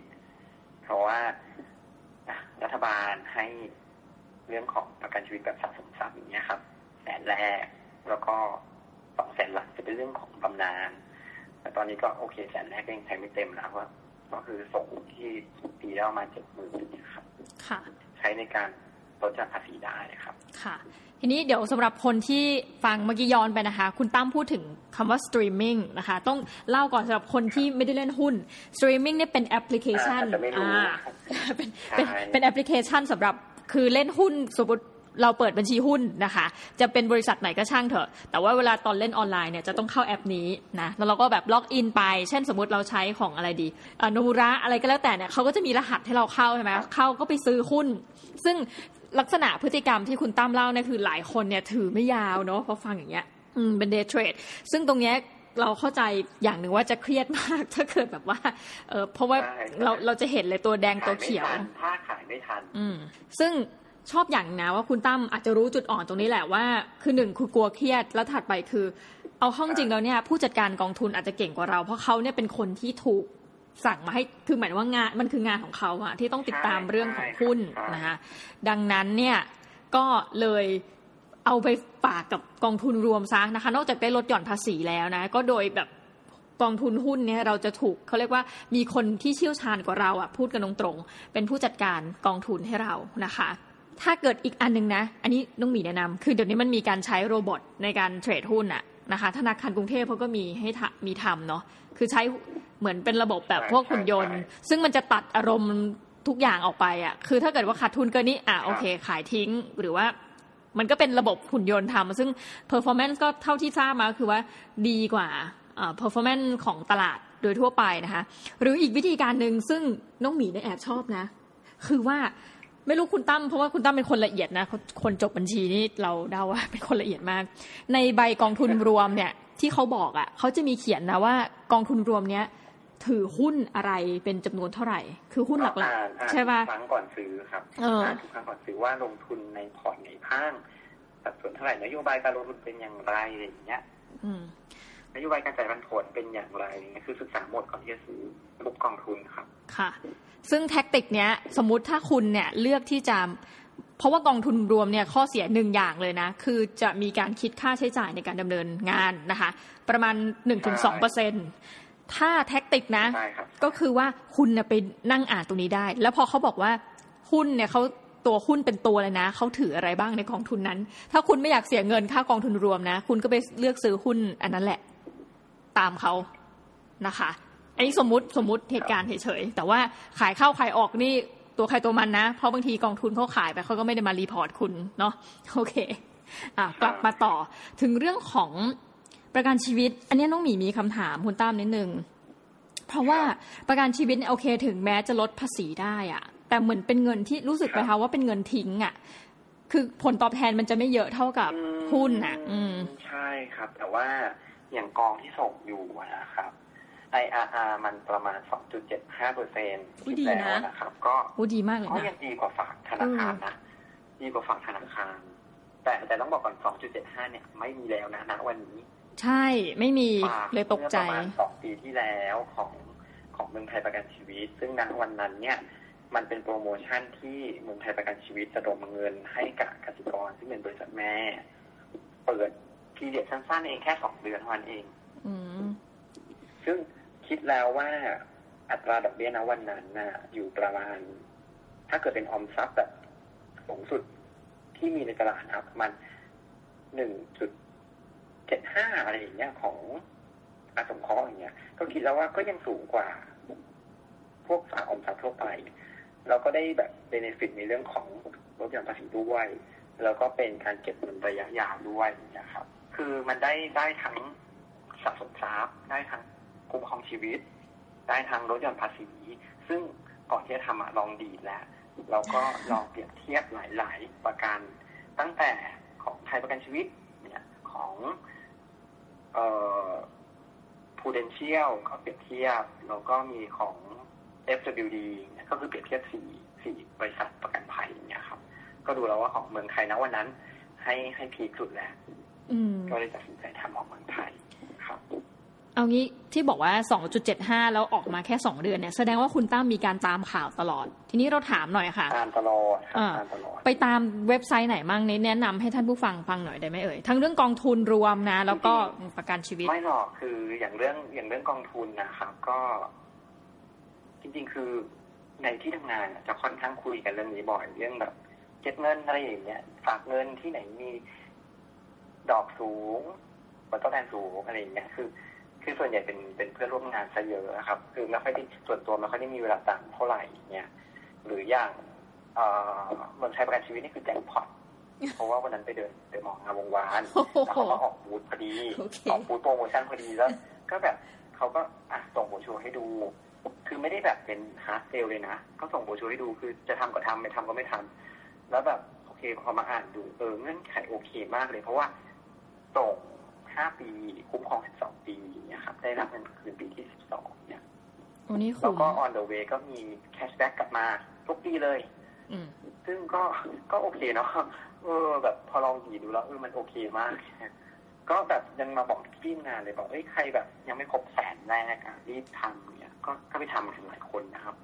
เพราะว่าอะรัฐบาลให้ เรื่องของประกันชีวิตแบบสะสมทรัพย์อย่างเงี้ยครับแสนแรกแล้วก็สองแสนหลักจะเป็นเรื่องของบำนาญแต่ตอนนี้ก็โอเคแสนแรกก็ยังใช้ไม่เต็มนะว่าก็คือส่งที่ปีแล้วมาเจ็ดหมื่นครับ ค่ะ ใช้ในการลดหย่อนภาษีได้ครับ ค่ะ ทีนี้เดี๋ยวสำหรับคนที่ฟังเมื่อกี้ย้อนไปนะคะ คุณตั้มพูดถึงคำว่า streaming นะคะ ต้องเล่าก่อนสำหรับคนที่ไม่ได้เล่นหุ้น streaming เนี่ยเป็นแอปพลิเคชันอ่าอาจจะไม่รู้อ่าเป็นเป็นใช่เป็นแอปพลิเคชันสำหรับ คือเล่นหุ้นสมมติเราเปิดบัญชีหุ้นนะคะ จะเป็นบริษัทไหนก็ช่างเถอะ แต่ว่าเวลาตอนเล่นออนไลน์เนี่ยจะต้องเข้าแอปนี้นะแล้วเราก็แบบ login ไป เช่นสมมติเราใช้ของอะไรดีโนมูระอะไรก็แล้วแต่เนี่ยเขาก็จะมีรหัสให้เราเข้าใช่ไหมเข้าก็ไปซื้อหุ้น ซึ่งลักษณะพฤติกรรมที่คุณตั้มเล่าเนี่ยคือหลายคนเนี่ยถือไม่ยาวเนาะพอฟังอย่างเงี้ยอืมเป็น day tradeซึ่งตรงเนี้ย เราเข้าใจอย่างหนึ่งว่าจะเครียดมากถ้าเกิดแบบว่า เออเพราะว่าเราเราจะเห็นเลยตัวแดงตัวเขียวถ้าขายไม่ทัน อืม ซึ่งชอบอย่างนะว่าคุณตั้มอาจจะรู้จุดอ่อนตรงนี้แหละว่า คือหนึ่งคือกลัวเครียดแล้วถัดไปคือ เอาห้องจริงแล้วเนี่ยผู้จัดการกองทุนอาจจะเก่งกว่าเรา เพราะเขาเนี่ยเป็นคนที่ถูกสั่งมาให้คือหมายว่างานมันคืองานของเขาอะที่ต้องติดตามเรื่องของหุ้นนะคะดังนั้นเนี่ยก็เลย เอาไปฝากกับกองทุนรวมซะนะคะ นอกจากได้ลดหย่อนภาษีแล้วนะ ก็โดยแบบกองทุนหุ้นเนี่ยเราจะถูกเขาเรียกว่ามีคนที่เชี่ยวชาญกว่าเราอะพูดกันตรงๆเป็นผู้จัดการกองทุนให้เรานะคะ ถ้าเกิดอีกอันหนึ่งนะ อันนี้น้องหมีแนะนำคือเดี๋ยวนี้มันมีการใช้โรบอทในการเทรดหุ้นอะนะคะธนาคารกรุงเทพเขาก็มีให้มีทำเนาะคือใช้เหมือนเป็นระบบแบบพวกหุ่นยนต์ ซึ่งมันจะตัดอารมณ์ทุกอย่างออกไปอะคือถ้าเกิดว่าขาดทุนเกินนี้อะโอเค ขายทิ้งหรือว่า มันก็เป็นระบบหุ่นยนต์ทำซึ่ง performance ก็เท่าที่ทราบมาคือว่าดีกว่า performance ของตลาดโดยทั่วไปนะคะ หรืออีกวิธีการหนึ่งซึ่งน้องหมีเนี่ยแอบชอบนะ คือว่าไม่รู้คุณตั้มเพราะว่าคุณตั้มเป็นคนละเอียดนะคนจบบัญชีนี่เราเดาว่าเป็นคนละเอียดมาก ในใบกองทุนรวมเนี่ยที่เขาบอกอะ่ะเขาจะมีเขียนนะว่ากองทุนรวมเนี้ย ถือหุ้นอะไรเป็นจำนวนเท่าไหร่ คือหุ้นหลักๆ ใช่ป่ะครั้งก่อนซื้อครับอ่านทุกครั้งก่อนซื้อว่าลงทุนในพอร์ตไหนพ้างสัดส่วนเท่าไหร่นโยบายการลงทุนเป็นอย่างไรอะไรอย่างเงี้ยนโยบายการจ่ายปันผลเป็นอย่างไรนี่คือศึกษาหมดก่อนที่จะซื้อระบบกองทุนครับ ค่ะ ซึ่งแท็กติกเนี้ย สมมติถ้าคุณเนี่ยเลือกที่จะเพราะว่ากองทุนรวมเนี่ยข้อเสียหนึ่งอย่างเลยนะ คือจะมีการคิดค่าใช้จ่ายในการดำเนินงานนะคะ ประมาณหนึ่งถึงสองเปอร์เซ็นต์ ถ้า tactic นะ ก็คือว่าคุณไปนั่งอ่านตรงนี้ได้ แล้วพอเขาบอกว่าหุ้นเนี่ยเขาตัวหุ้นเป็นตัวเลยนะ เขาถืออะไรบ้างในกองทุนนั้น ถ้าคุณไม่อยากเสียเงินค่ากองทุนรวมนะ คุณก็ไปเลือกซื้อหุ้นอันนั้นแหละ ตามเขานะคะ อันนี้สมมติสมมติเหตุการณ์เฉยๆ แต่ว่าขายเข้าขายออกนี่ตัวใครตัวมันนะ เพราะบางทีกองทุนเขาขายไปเขาก็ไม่ได้มา report คุณเนาะ โอเค อะกลับมาต่อถึงเรื่องของ ประกันชีวิต อันนี้น้องหมีมีคำถามคุณตั้มนิดนึงเพราะว่าประกันชีวิตเนี่ยโอเคถึงแม้จะลดภาษีได้อะแต่เหมือนเป็นเงินที่รู้สึกไหมคะว่าเป็นเงินทิ้งอะคือผลตอบแทนมันจะไม่เยอะเท่ากับหุ้นอะอืม ใช่ครับ แต่ว่าอย่างกองที่ส่งอยู่นะครับ IRR มันประมาณ 2.75เปอร์เซ็นต์แล้วนะครับ ก็ดีมากเลยนะก็ยังดีกว่าฝากธนาคารนะดีกว่าฝากธนาคาร แต่แต่ต้องบอกก่อน 2.75 เนี่ย ไม่มีแล้วนะณวันนี้ ใช่ไม่มีเลยตกใจประมาณสองปีที่แล้วของของเมืองไทยประกันชีวิต ซึ่งณวันนั้นเนี่ยมันเป็นโปรโมชั่นที่เมืองไทยประกันชีวิตระดมเงินให้กับกสิกรซึ่งเป็นบริษัทแม่ เปิดพีเดียดสั้นๆเองแค่สองเดือนเท่านั้นเองซึ่งคิดแล้วว่าอัตราดอกเบี้ยณวันนั้นน่ะ อยู่ประมาณ ถ้าเกิดเป็นออมทรัพย์แบบสูงสุดที่มีในตลาดครับ มันหนึ่งจุด เจ็ดห้าอะไรอย่างเงี้ยของอาสมคออย่างเงี้ย ก็คิดแล้วว่าก็ยังสูงกว่า พวกฝากออมทรัพย์ทั่วไป เราก็ได้แบบเบนฟิตในเรื่องของลดหย่อนภาษีด้วย แล้วก็เป็นการเก็บเงินระยะยาวด้วยนะครับ คือมันได้ได้ทั้งสะสมทรัพย์ได้ทั้งคุ้มครองชีวิต ได้ทั้งลดหย่อนภาษี ซึ่งก่อนที่จะทำลองดีแล้วเราก็ลองเปรียบเทียบหลาย ๆ ประกันตั้งแต่ของไทยประกันชีวิตเนี่ยของ เอ่อ Prudential ก็เปรียบเทียบ แล้วก็มีของ FWD ก็คือเปรียบเทียบสี่สี่บริษัทประกันภัยเนี่ยครับ ก็ดูแล้วว่าของเมืองไทยนะวันนั้น ให้ให้พีคสุดแล้วก็เลยตัดสินใจทำออกเมืองไทยครับ เอางี้ที่บอกว่า 2.75 แล้วออกมาแค่ 2 เดือนเนี่ยแสดงว่าคุณตั้มมีการตามข่าวตลอด ทีนี้เราถามหน่อยค่ะ ตามตลอดตามตลอด ไปตามเว็บไซต์ไหนมั่งแนะนำให้ท่านผู้ฟังฟังหน่อยได้ไหมเอ่ย ทั้งเรื่องกองทุนรวมนะ แล้วก็ประกันชีวิต ไม่หรอกคืออย่างเรื่องอย่างเรื่องกองทุนนะครับก็ จริง ๆ คือในที่ทำงานจะค่อนข้างคุยกันเรื่องนี้บ่อยเรื่องแบบเก็บเงินอะไรอย่างเงี้ยฝากเงินที่ไหนมีดอกสูงผลตอบแทนสูงอะไรอย่างเงี้ยคือ คือส่วนใหญ่เป็นเป็นเพื่อนร่วมงานซะเยอะครับ คือไม่ค่อยได้ส่วนตัวไม่ค่อยได้มีเวลาต่างเท่าไหร่เนี่ยหรืออย่างเอ่อเมืองไทยประกันชีวิตนี่คือแจ็คพอตเพราะว่าวันนั้นไปเดินไปมองงานวงวานโอ้โหแล้วเขาก็ออกบูธพอดีโอเคออกบูธโปรโมชั่นพอดีแล้ว ก็แบบเขาก็อะส่งโบรชัวร์ให้ดู คือไม่ได้แบบเป็น hard sell เลยนะก็ส่งโบรชัวร์ให้ดูคือจะทำก็ทำไม่ทำก็ไม่ทำแล้วแบบโอเคพอมาอ่านดูเออเงื่อนไขโอเคมากเลย เพราะว่าส่ง ห้าปีคุ้มครองสิบสองปีเนี่ยครับได้รับเงินคืนปีที่สิบสองเนี่ยโอ้นี่แล้วคุ้มก็ on the way ก็มี cash back กลับมาทุกปีเลยอืมซึ่งก็ก็โอเคเนาะเออ แบบพอลองหยีดูแล้วเออมันโอเคมาก ก็แบบยังมาบอกที่งานเลยบอกเอ้ยใครแบบ ยังไม่ครบแสนแรกอะรีบทำเนี่ย ก็ก็ไปทำกันหลายคนนะครับ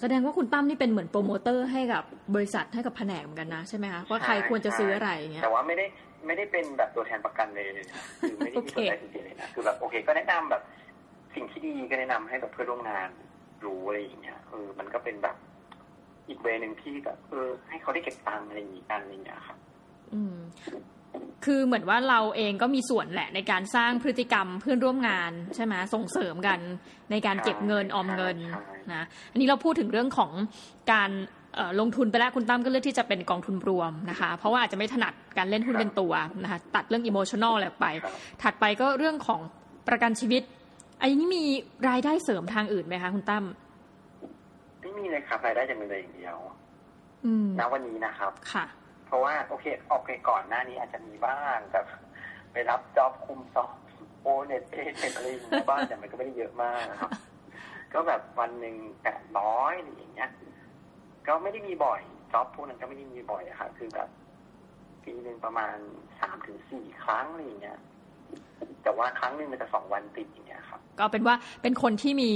แสดงว่าคุณตั้มนี่เป็นเหมือนโปรโมเตอร์ให้กับบริษัทให้กับแผนกเหมือนกันนะใช่ไหมคะว่าใครควรจะซื้ออะไรอย่างเงี้ยแต่ว่าไม่ได้ ไม่ได้เป็นแบบตัวแทนประกันเลยนะคือไม่ได้มีตัวแทนจริงๆเลยนะคือแบบโอเค ก็แนะนำแบบ สิ่งที่ดีก็แนะนำให้แบบเพื่อนร่วมงานรู้อะไรอย่างเงี้ยเออมันก็เป็นแบบอีกเวนึงที่แบบเออ ให้เขาได้เก็บตังค์อะไรอย่างงี้กันอะไรอย่างเงี้ยครับอืม คือเหมือนว่าเราเองก็มีส่วนแหละในการสร้างพฤติกรรมเพื่อนร่วมงาน ใช่ไหมส่งเสริมกันในการเก็บเงินออมเงินใช่นะอันนี้เราพูดถึงเรื่องของการเอ่อ ลงทุนไปแล้วคุณตั้มก็เลือกที่จะเป็นกองทุนรวมนะคะ เพราะว่าอาจจะไม่ถนัดการเล่นหุ้นเป็นตัวนะคะตัดเรื่องอิโมชันอลอะไรออกไปครับถัดไปก็เรื่องของประกันชีวิต อันนี้มีรายได้เสริมทางอื่นไหมคะคุณตั้มไม่มีเลยครับรายได้จากเงินเดือนอย่างเดียวอืมณวันนี้นะครับค่ะ เพราะว่าโอเคออกไปก่อนหน้านี้อาจจะมีบ้างแบบไปรับจ็อบคุมสอบโอเน็ตเอเอะไรอย่างเงี้ยบ้างแต่มันก็ไม่ได้เยอะมากนะครับก็แบบวันหนึ่งแปดร้อยอะไรอย่างเงี้ย ก็ไม่ได้มีบ่อยจ็อบพวกนั้นก็ไม่ได้มีบ่อยอะค่ะคือแบบปีหนึ่งประมาณสามถึงสี่ครั้งอะไรอย่างเงี้ยแต่ว่าครั้งหนึ่งมันจะสองวันติดอย่างเงี้ยครับก็เป็นว่าเป็นคนที่มี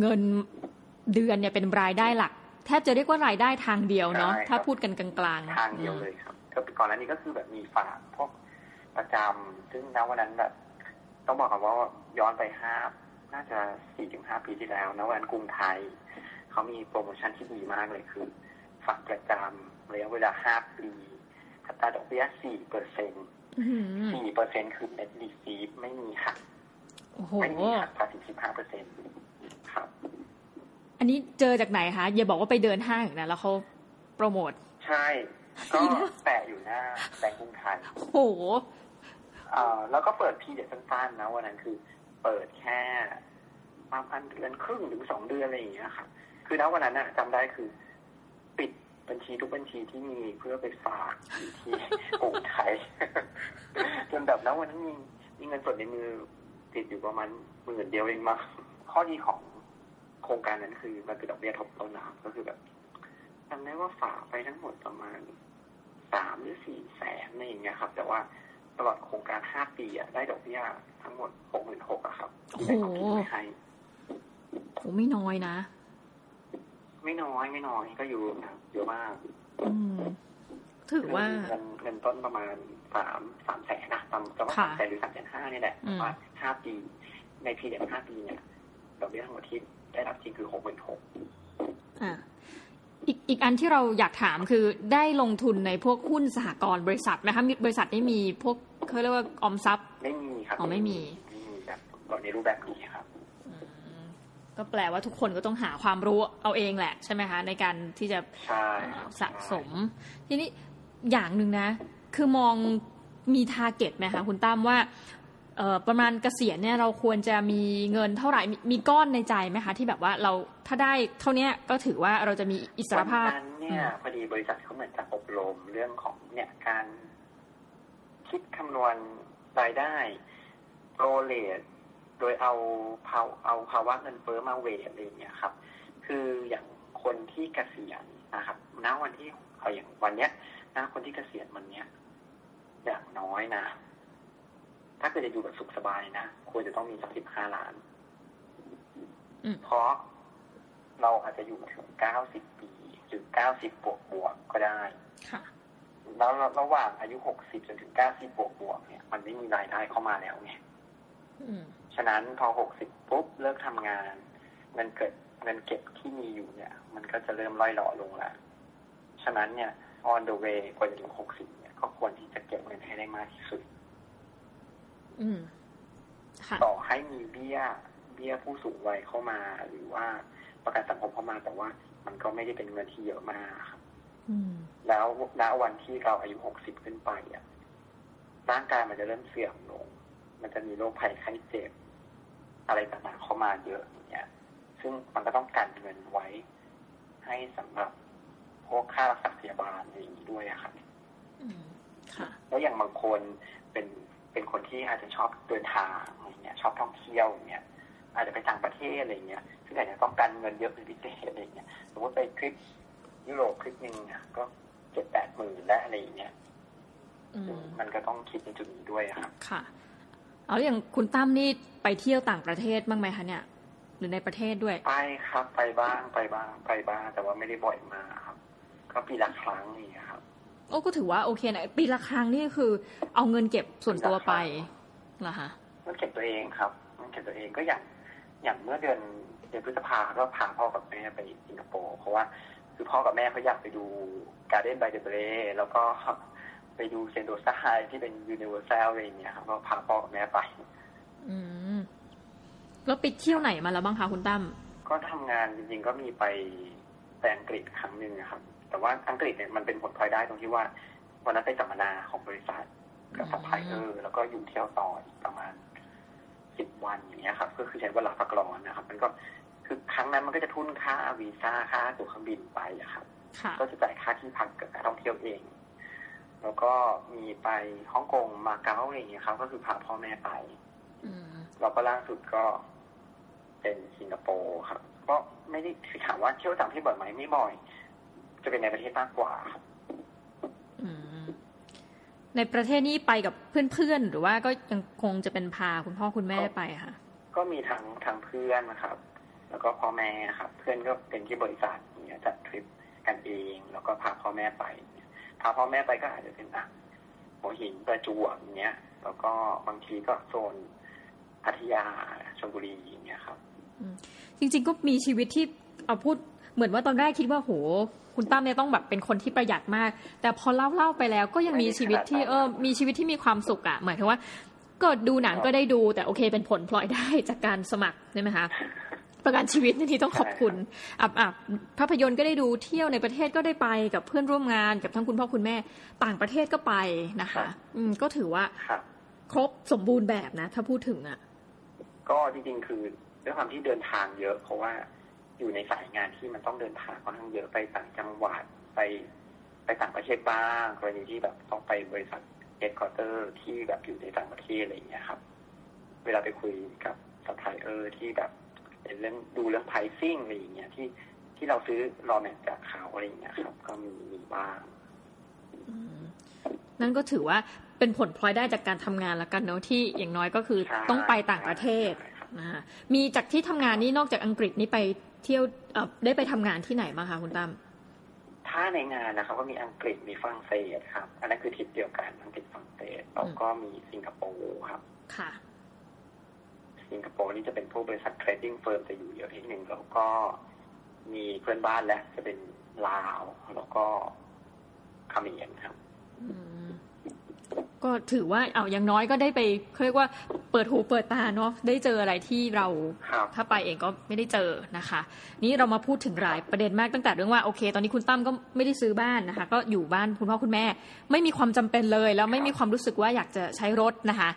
เงินเดือนเนี่ยเป็นรายได้หลัก แทบจะเรียกว่ารายได้ทางเดียวเนาะใช่ครับถ้าพูดกันกลางๆทางเดียวเลยครับก็ก่อนหน้านี้ก็คือแบบมีฝากพวกประจำซึ่งณวันนั้นแบบต้องบอกกันว่าย้อนไปห้าน่าจะสี่ถึงห้าปีที่แล้วนะวันนั้นกรุงไทย เขามีโปรโมชั่นที่ดีมากเลยคือฝากประจำระยะเวลาห้าปีอัตราดอกเบี้ยสี่เปอร์เซ็นต์อื้อหือสี่เปอร์เซ็นต์คือ net receive ไม่มีหักโอ้โหไม่มีหักภาษีสิบห้าเปอร์เซ็นต์ครับ อันนี้เจอจากไหนคะอย่าบอกว่าไปเดินห้างนะแล้วเขาโปรโมท ใช่ ก็แปะอยู่หน้าแบงก์กรุงไทยโอ้โหเอ่อแล้วก็เปิดพีเดียสั้นๆนะวันนั้นคือ เปิดแค่ประมาณเดือนครึ่งหรือสองเดือนอะไรอย่างเงี้ยค่ะ คือณวันนั้นนะจำได้คือ ปิดบัญชีทุกบัญชีที่มีเพื่อไปฝากอยู่ที่กรุงไทยจนแบบณวันนั้นมีมีเงินสดในมือติดอยู่ประมาณหมื่นเดียวเองมั้งข้อดีของโครงการนั้นคือมันเป็นดอกเบี้ยทบต้นนะครับก็คือแบบจำได้ว่าฝากไปทั้งหมดประมาณสามหรือสี่แสนอะไรอย่างเงี้ยครับ แต่ว่าตลอดโครงการ5ปีอะได้ดอกเบี้ยทั้งหมด66,000อะครับโอ้โหที่ได้ของพี่ให้โหไม่น้อยนะ ไม่น้อยไม่น้อยก็อยู่นะเยอะมากอืมถือว่าเงินเงินต้นประมาณสามสามแสนนะประมาณประมาณค่ะสามแสนหรือสามแสนห้านี่แหละอืมว่าห้าปี ในพีเดียห้าปีเนี่ยดอกเบี้ยทั้งหมดที่ได้รับจริงคือหกหมื่นหกอ่าอีกอีกอันที่เราอยากถามคือได้ลงทุนในพวกหุ้นสหกรณ์บริษัทไหมคะมีบริษัทได้มีพวกเขาเรียกว่าออมทรัพย์ ไม่มีครับอ๋อไม่มีไม่มีแบบในรูปแบบนี้ครับอืม ก็แปลว่าทุกคนก็ต้องหาความรู้เอาเองแหละ ใช่ไหมคะ ในการที่จะใช่ครับสะสม ทีนี้อย่างหนึ่งนะ คือมองมี target ไหมคะคุณตั้มว่าเอ่อประมาณเกษียณเนี่ยเราควรจะมีเงินเท่าไหร่มีมีก้อนในใจไหมคะ ที่แบบว่าเราถ้าได้เท่าเนี้ยก็ถือว่าเราจะมีอิสรภาพวันนั้นเนี่ยพอดีบริษัทเขาเหมือนจะอบรมเรื่องของเนี่ยการคิดคำนวณรายได้ prorate โดยเอาภาวเอาภาวะเงินเฟ้อมา weight อะไรอย่างเงี้ยครับ คืออย่างคนที่เกษียณนะครับณวันที่เอาอย่างวันเนี้ยนะคนที่เกษียณวันเนี้ยอย่างน้อยนะ ถ้าเกิดจะอยู่แบบสุขสบายนะควรจะต้องมีสักสิบห้าล้านอืมเพราะเราอาจจะอยู่ถึงเก้าสิบปี หรือเก้าสิบบวกบวกๆก็ได้ค่ะแล้วระหว่างอายุหกสิบจนถึงเก้าสิบบวกบวกๆเนี่ย มันไม่มีรายได้เข้ามาแล้วไงอืม ฉะนั้นพอหกสิบปุ๊บเลิกทำงาน เงินเกิดเงินเก็บที่มีอยู่เนี่ย มันก็จะเริ่มล่อยหล่อลงแล้วฉะนั้นเนี่ย on the way กว่าจะถึงหกสิบเนี่ยก็ควรที่จะเก็บเงินให้ได้มากที่สุด อืมค่ะต่อให้มีเบี้ย เบี้ยผู้สูงวัยเข้ามา หรือว่าประกันสังคมเข้ามาแต่ว่า มันก็ไม่ได้เป็นเงินที่เยอะมากครับอืมแล้วณวันที่เราอายุหกสิบขึ้นไปอะร่างกายมันจะเริ่มเสื่อมลง มันจะมีโรคภัยไข้เจ็บ อะไรต่างๆเข้ามาเยอะอย่างเงี้ย ซึ่งมันก็ต้องกันเงินไว้ ให้สำหรับพวกค่ารักษาพยาบาลอะไรอย่างนี้ด้วยอะครับอืมค่ะแล้วอย่างบางคนเป็นเป็นคนที่อาจจะชอบเดินทางอะไรเงี้ย ชอบท่องเที่ยวอย่างเงี้ยอาจจะไปต่างประเทศอะไรเงี้ยซึ่งอาจจะต้องการเงินเยอะเป็นพิเศษอะไรเงี้ยสมมติไปทริปยุโรปทริปหนึ่งอะก็เจ็ดแปดหมื่นและอะไรอย่างเงี้ยอืซึ่งมมันก็ต้องคิดในจุดนี้ด้วยอะครับ ค่ะ เอาแล้วอย่างคุณตั้มนี่ไปเที่ยวต่างประเทศบ้างไหมคะเนี่ย หรือในประเทศด้วย ไปครับ ไปบ้างไปบ้างไปบ้างแต่ว่าไม่ได้บ่อยมากครับ ก็ปีละครั้งนี่ครับ โอ้ก็ถือว่าโอเคนะปีละครั้งนี่คือ เอาเงินเก็บส่วนตัวไปเหรอคะมันเก็บตัวเองครับมันเก็บตัวเองก็อย่างอย่างเมื่อเดือนเดือนพฤษภาก็พาพ่อกับแม่ไปสิงคโปร์เพราะว่าคือพ่อกับแม่เขาอยากไปดู Gardens by the Bay แล้วก็ ไปดูเซนโตซาที่เป็น Universal อะไรอย่างเงี้ยครับก็พาพ่อกับแม่ไป อืมแล้วไปเที่ยวไหนมาแล้วบ้างคะคุณตั้มก็ทำงานจริงๆก็มีไปไปอังกฤษครั้งหนึ่งนะครับ แต่ว่าอังกฤษเนี่ยมันเป็นผลพลอยได้ตรงที่ว่าวันนั้นไปสัมมนาของบริษัทกับซัพพลายเออร์แล้วก็อยู่เที่ยวต่ออีกประมาณสิบวันอย่างเงี้ยครับ ก็คือใช้เวลาพักร้อนนะครับ มันก็คือครั้งนั้นมันก็จะทุนค่าวีซ่าค่าตั๋วเครื่องบินไปอะครับค่ะก็จะจ่ายค่าที่พักกับการท่องเที่ยวเอง แล้วก็มีไปฮ่องกงมาเก๊าอะไรอย่างเงี้ยครับ ก็คือพาพ่อแม่ไปอืมแล้วก็ล่าสุดก็เป็นสิงคโปร์ครับ ก็ไม่ได้คือถามว่าเที่ยวต่างประเทศบ่อยไหมไม่บ่อย จะเป็นในประเทศมากกว่าครับอืมในประเทศนี้ไปกับเพื่อนๆ หรือว่าก็ยังคงจะเป็นพาคุณพ่อคุณแม่ไปค่ะ ก็มีทั้งทั้งเพื่อนนะครับ แล้วก็พ่อแม่ครับ เพื่อนก็เป็นที่บริษัทอย่างเงี้ยจัดทริปกันเอง แล้วก็พาพ่อแม่ไป พาพ่อแม่ไปก็อาจจะเป็นอะหัวหินประจวบอย่างเงี้ย แล้วก็บางทีก็โซนพัทยาชลบุรีอย่างเงี้ยครับจริง ๆ ก็มีชีวิตที่เอาพูดเหมือนว่าตอนแรกคิดว่าโห คุณตั้มเนี่ยต้องแบบเป็นคนที่ประหยัดมาก แต่พอเล่าเล่าๆไปแล้วก็ยังมีชีวิตที่เออมีชีวิตที่มีความสุขอะหมายถึงว่าก็ดูหนังก็ได้ดูแต่โอเคเป็นผลพลอยได้จากการสมัครใช่ไหมคะ ประกันชีวิตนี่ที่ต้องขอบคุณอับอับภาพยนตร์ก็ได้ดูเที่ยวในประเทศก็ได้ไปกับเพื่อนร่วมงานกับทั้งคุณพ่อคุณแม่ ต่างประเทศก็ไปนะคะ อืมก็ถือว่าครับครบสมบูรณ์แบบนะ ถ้าพูดถึงอะก็จริงๆคือด้วยความที่เดินทางเยอะ เพราะว่าอยู่ในสายงานที่มันต้องเดินทางค่อนข้างเยอะไปต่างจังหวัดไปไปต่างประเทศบ้างกรณีที่แบบต้องไปบริษัท headquarter ที่แบบอยู่ในต่างประเทศอะไรอย่างเงี้ยครับ เวลาไปคุยกับซัพพลายเออร์ที่แบบ เป็นเรื่องดูเรื่อง pricing อะไรอย่างเงี้ยที่ที่เราซื้อ raw mat จากเขาอะไรอย่างเงี้ยครับ ก็มีมีบ้างอืมนั่นก็ถือว่าเป็นผลพลอยได้จากการทำงานละกันเนอะที่อย่างน้อยก็คือใช่ต้องไปต่างประเทศใช่ครับนะคะมีจากที่ทำงานนี่นอกจากอังกฤษนี่ไปเที่ยวเอ่อได้ไปทำงานที่ไหนบ้างคะคุณตั้มถ้าในงานนะครับก็มีอังกฤษมีฝรั่งเศสครับ อันนั้นคือทริปเดียวกันอังกฤษฝรั่งเศสแล้วก็มีสิงคโปร์ครับ ค่ะ สิงคโปร์นี่จะเป็นพวกบริษัท trading firm จะอยู่เยอะที่หนึ่งแล้วก็มีเพื่อนบ้านและจะเป็นลาว แล้วก็เขมรครับอืม ก็ถือว่าเอาอย่างน้อยก็ได้ไปเขาเรียกว่าเปิดหูเปิดตาเนาะได้เจออะไรที่เราครับถ้าไปเองก็ไม่ได้เจอนะคะ นี่เรามาพูดถึงหลายประเด็นมากตั้งแต่เรื่องว่าโอเค ตอนนี้คุณตั้มก็ไม่ได้ซื้อบ้านนะคะ ก็อยู่บ้านคุณพ่อคุณแม่ ไม่มีความจำเป็นเลย แล้วไม่มีความรู้สึกว่าอยากจะใช้รถนะคะ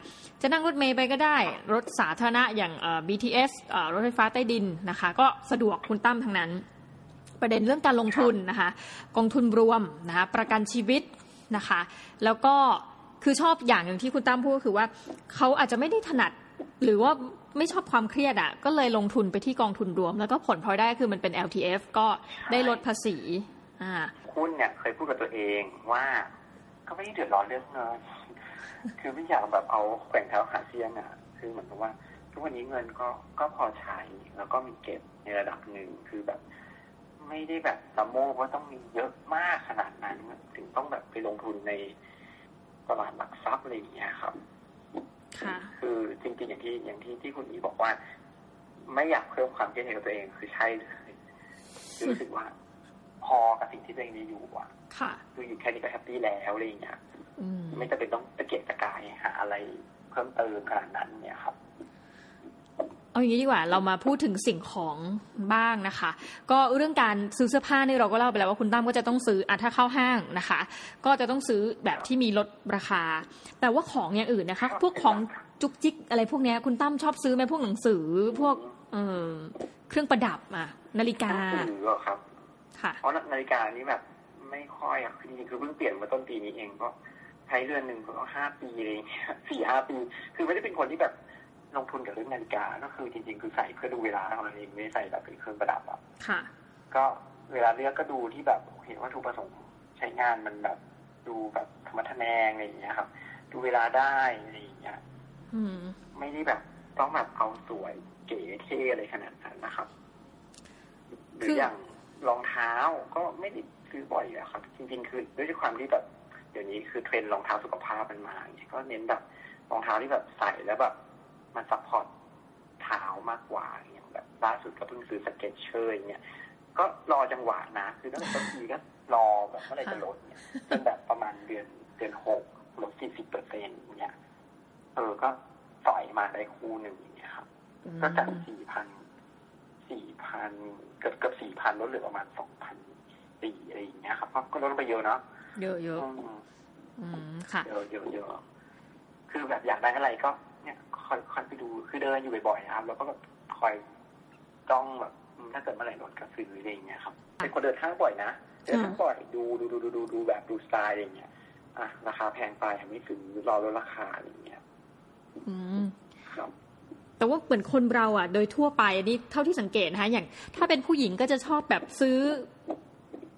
จะนั่งรถเมย์ไปก็ได้ รถสาธารณะอย่างเอ่อ BTS เอ่อรถไฟฟ้าใต้ดินนะคะ ก็สะดวกคุณตั้มทั้งนั้น ประเด็นเรื่องการลงทุนนะคะ กองทุนรวมนะคะประกันชีวิตนะคะ แล้วก็ คือชอบอย่างหนึ่งที่คุณตั้มพูดก็คือว่าเขาอาจจะไม่ได้ถนัดหรือว่าไม่ชอบความเครียดอะ ก็เลยลงทุนไปที่กองทุนรวม แล้วก็ผลพลอยได้คือมันเป็น LTF ก็ได้ลดภาษีอ่าหุ้นเนี่ยเคยพูดกับตัวเองว่าก็ไม่ได้เดือดร้อนเรื่องเงินคือไม่อยากแบบเอาแกว่งเท้าหาเสี้ยนอะ คือเหมือนกับว่าทุกวันนี้เงินก็ก็พอใช้แล้วก็มีเก็บในระดับหนึ่งคือแบบ ไม่ได้แบบตะโมว่าต้องมีเยอะมากขนาดนั้นถึงต้องแบบไปลงทุนใน ตลาดหลักทรัพย์อะไรอย่างเงี้ยครับค่ะคือจริงๆอย่างที่อย่างที่ที่คุณอีบอกว่า ไม่อยากเพิ่มความเครียดให้กับตัวเองคือใช่เลยคือรู้สึกว่า พอกับสิ่งที่ตัวเองมีอยู่อะค่ะคืออยู่แค่นี้ก็ happy แล้วอะไรอย่างเงี้ยอืมไม่จำเป็นต้องตะเกียกตะกายหาอะไรเพิ่มเติมขนาดนั้นเนี่ยครับ เอาอย่างนี้ดีกว่าเรามาพูดถึงสิ่งของบ้างนะคะ ก็เรื่องการซื้อเสื้อผ้านี่เราก็เล่าไปแล้วว่าคุณตั้มก็จะต้องซื้ออะถ้าเข้าห้างนะคะ ก็จะต้องซื้อแบบที่มีลดราคา แต่ว่าของอย่างอื่นนะคะ พวกของจุกจิกอะไรพวกเนี้ยคุณตั้มชอบซื้อไหมพวกหนังสือพวกเออเครื่องประดับอะ นาฬิกาหนังสือเหรอครับค่ะเพราะนาฬิกานี้แบบไม่ค่อยอะคือจริงๆคือเพิ่งเปลี่ยนมาต้นปีนี้เองก็ใช้เรือนหนึ่งก็ห้าปีอะไรอย่างเลยสี่ห้าปี คือไม่ได้เป็นคนที่แบบ ลงทุนกับเรื่องนาฬิกา ก็คือจริง ๆ คือใส่เพื่อดูเวลาเท่านั้นเองไม่ได้ใส่แบบเป็นเครื่องประดับอะค่ะ ก็เวลาเลือกก็ดูที่แบบเห็นว่าถูกประสงค์ใช้งานมันแบบดูแบบธรรมะทะแนงอะไรอย่างเงี้ยครับ ดูเวลาได้อะไรอย่างเงี้ยอืมไม่ได้แบบต้องแบบเอาสวยเก๋เท่อะไรขนาดนั้นนะครับหรืออย่างรองเท้าก็ไม่ได้ซื้อบ่อยอะครับ จริง ๆ คือด้วยความที่แบบเดี๋ยวนี้คือเทรนด์รองเท้าสุขภาพมันมาอย่างเงี้ยก็เน้นแบบรองเท้าที่แบบใส่แล้วแบบ มัน support เท้ามากกว่าอย่างแบบล่าสุดก็เพิ่งซื้อ Skechers อย่างเงี้ยก็รอจังหวะนะคือตั้งแต่ต้นปีก็รอแบบเมื่อไหร่จะลดเนี่ยจนแบบประมาณเดือนเดือนหกลดสี่สิบเปอร์เซ็นต์เนี่ยเออก็สอยมาได้คู่หนึ่งอย่างเงี้ยครับก็จากสี่พันสี่พันเกือบเกือบสี่พันลดเหลือประมาณสองพันสี่อะไรอย่างเงี้ยครับก็ก็ลดลงไปเยอะเนาะเยอะเยอะอืมอืมค่ะเยอะเยอะเยอะคือแบบอยากได้อะไรก็ เนี่ยคอยคอยไปดูคือเดินอยู่บ่อยๆนะครับ แล้วก็แบบคอยจ้องแบบอืมถ้าเกิดเมื่อไหร่ลดก็ซื้ออะไรอย่างเงี้ยครับเป็นคนเดินห้างบ่อยนะเดินห้างบ่อยดูดูดูดูดูดูแบบดูสไตล์อะไรอย่างเงี้ยอะราคาแพงไปไม่ซื้อรอลดราคาอะไรอย่างเงี้ยอืมครับแต่ว่าเหมือนคนเราอะ โดยทั่วไปอันนี้เท่าที่สังเกตนะคะอย่าง ถ้าเป็นผู้หญิงก็จะชอบแบบซื้อ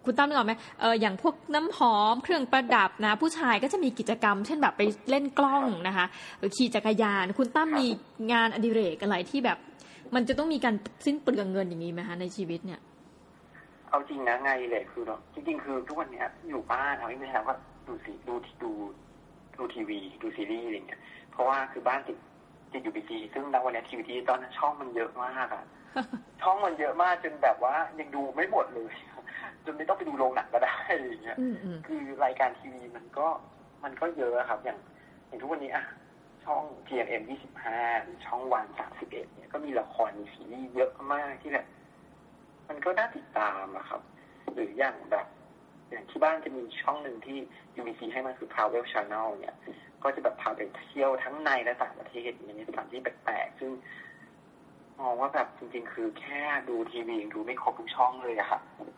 คุณตั้มนึกออกไหมเอออย่างพวกน้ำหอมเครื่องประดับนะ ผู้ชายก็จะมีกิจกรรม เช่นแบบไปเล่นกล้องนะคะหรือขี่จักรยาน คุณตั้มมีงานอดิเรกอะไรที่แบบ มันจะต้องมีการสิ้นเปลืองเงินอย่างนี้ไหมคะในชีวิตเนี่ย เอาจริงนะไงเลยคือเนาะจริง ๆ คือทุกวันเนี้ยอยู่บ้านเอาไม่ใช่ว่าดูสีดูดูดูทีวีดูซีรีส์อะไรเงี้ยเพราะว่าคือบ้านติดติดอยู่บีจีซึ่งณวันเนี้ยทีวีที่ตอนนั้นช่องมันเยอะมากอะช่องมันเยอะมากจนแบบว่ายังดูไม่หมดเลย จนไม่ต้องไปดูโรงหนังก็ได้อะไรอย่างเงี้ยอืมอืมคือรายการทีวีมันก็มันก็เยอะอะครับ อย่างอย่างทุกวันนี้อะช่อง GMM 25ช่องวัน31เนี่ยก็มีละครมีซีรีส์เยอะมากที่แบบมันก็น่าติดตามอะครับ หรืออย่างแบบอย่างที่บ้านจะมีช่องหนึ่งที่ UBC ให้มาคือ Travel Channel เนี่ย ก็จะแบบพาไปเที่ยวทั้งในและต่างประเทศอย่างนี้สถานที่แปลกๆ ซึ่งมองว่าแบบจริงๆ คือแค่ดูทีวียังดูไม่ครบทุกช่องเลยอะครับอืม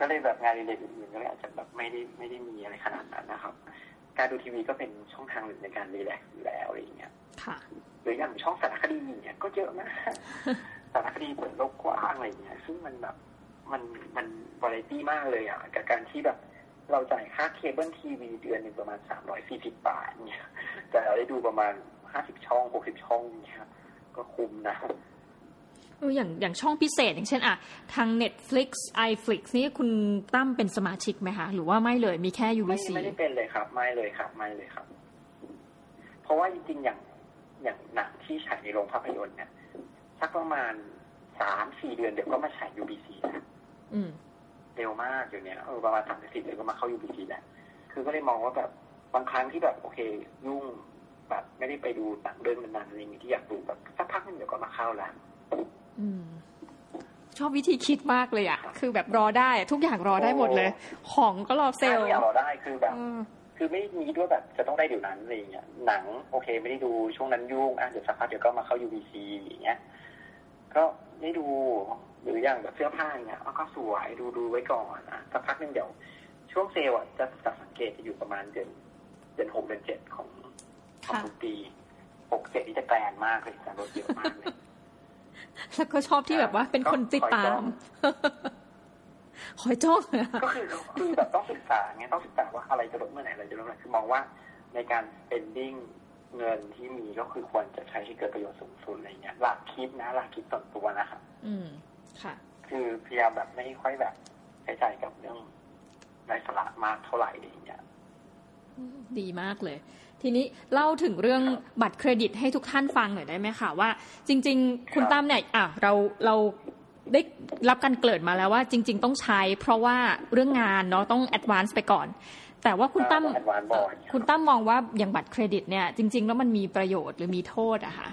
ก็เลยแบบงานอดิเรกอื่นๆก็เลยอาจจะแบบไม่ได้ไม่ได้มีอะไรขนาดนั้นนะครับ การดูทีวีก็เป็นช่องทางหนึ่งในการรีแลกซ์อยู่แล้วอะไรอย่างเงี้ยค่ะหรืออย่างช่องสารคดีเนี่ยก็เยอะมากสารคดีเปิดโลกกว้างอะไรอย่างเงี้ย ซึ่งมันแบบมันมันวาไรตี้มากเลยอะกับการที่แบบเราจ่ายค่าเคเบิลทีวีเดือนหนึ่งประมาณสามร้อยสี่สิบบาทเนี่ยแต่เราได้ดูประมาณห้าสิบช่องหกสิบช่องเนี่ยก็คุ้มนะเอออย่างอย่างช่องพิเศษ อย่างเช่นอะทาง Netflix iFlix นี่คุณตั้มเป็นสมาชิกไหมคะ หรือว่าไม่เลยมีแค่ไม่ UBC ไม่ได้เป็นเลยครับ ไม่เลยครับ ไม่เลยครับ เพราะว่าจริงๆอย่างอย่างหนังที่ฉายในโรงภาพยนตร์เนี่ยสักประมาณสามสี่เดือนเดี๋ยวก็มาฉาย UBC แล้วอืมเร็วมากอยู่เนี่ยเออประมาณสามสี่เดือนก็มาเข้า UBC แล้วคือก็เลยมองว่าแบบบางครั้งที่แบบโอเค ยุ่งแบบไม่ได้ไปดูหนังเรื่องนั้นๆอะไรอย่างงี้ที่อยากดูแบบสักพักหนึงเดี๋ยวก็มาเข้าแล้วอืม ชอบวิธีคิดมากเลยอะคือแบบรอได้ ทุกอย่างรอได้หมดเลย ของก็รอเซลล์ถ้าอยากรอได้คือแบบเออคือไม่มีด้วยแบบจะต้องได้เดี๋ยวนั้นอะไรอย่างเงี้ยหนังโอเค ไม่ได้ดูช่วงนั้นยุ่งอะเดี๋ยวสักพักเดี๋ยวก็มาเข้า UBC อย่างเงี้ย ก็ได้ดูหรืออย่างแบบเสื้อผ้าเนี่ยเอาก็สวยดูดูไว้ก่อนนะสักพักหนึงเดี๋ยวช่วงเซลล์อะจะจะสังเกตจะอยู่ประมาณเดือนเดือนหกเดือนเจ็ดของของค่ะทุกปีหกเจ็ดนี่จะแกรนมากเลยการลดเยอะมากเลย แล้วก็ชอบที่แบบว่าเป็นคนติดตามคอยจ้องอะก็คือคือแบบต้องศึกษาไงต้องศึกษาว่าอะไรจะลดเมื่อไหร่อะไรจะลดเมื่อไหร่คือมองว่าในการ spending เงินที่มีก็คือควรจะใช้ให้เกิดประโยชน์สูงสุดอะไรเงี้ยหลักคิดนะหลักคิดส่วนตัวนะครับอืมค่ะ คือพยายามแบบไม่ค่อยแบบใช้จ่ายกับเรื่องไร้สาระมากเท่าไหร่อะไรอย่างเงี้ยดีมากเลย ทีนี้เล่าถึงเรื่องบัตรเครดิตให้ทุกท่านฟังหน่อยได้ไหมคะว่า จริง ๆ คุณครับตั้มเนี่ยอะเราเราได้รับการเกริดมาแล้วว่าจริง ๆ ต้องใช้ เพราะว่าเรื่องงานเนาะต้อง advance ไปก่อน แต่ว่าคุณตั้ม advance บ่อยคุณตั้มมองว่าอย่างบัตรเครดิตเนี่ย จริง ๆ แล้วมันมีประโยชน์หรือมีโทษอะคะ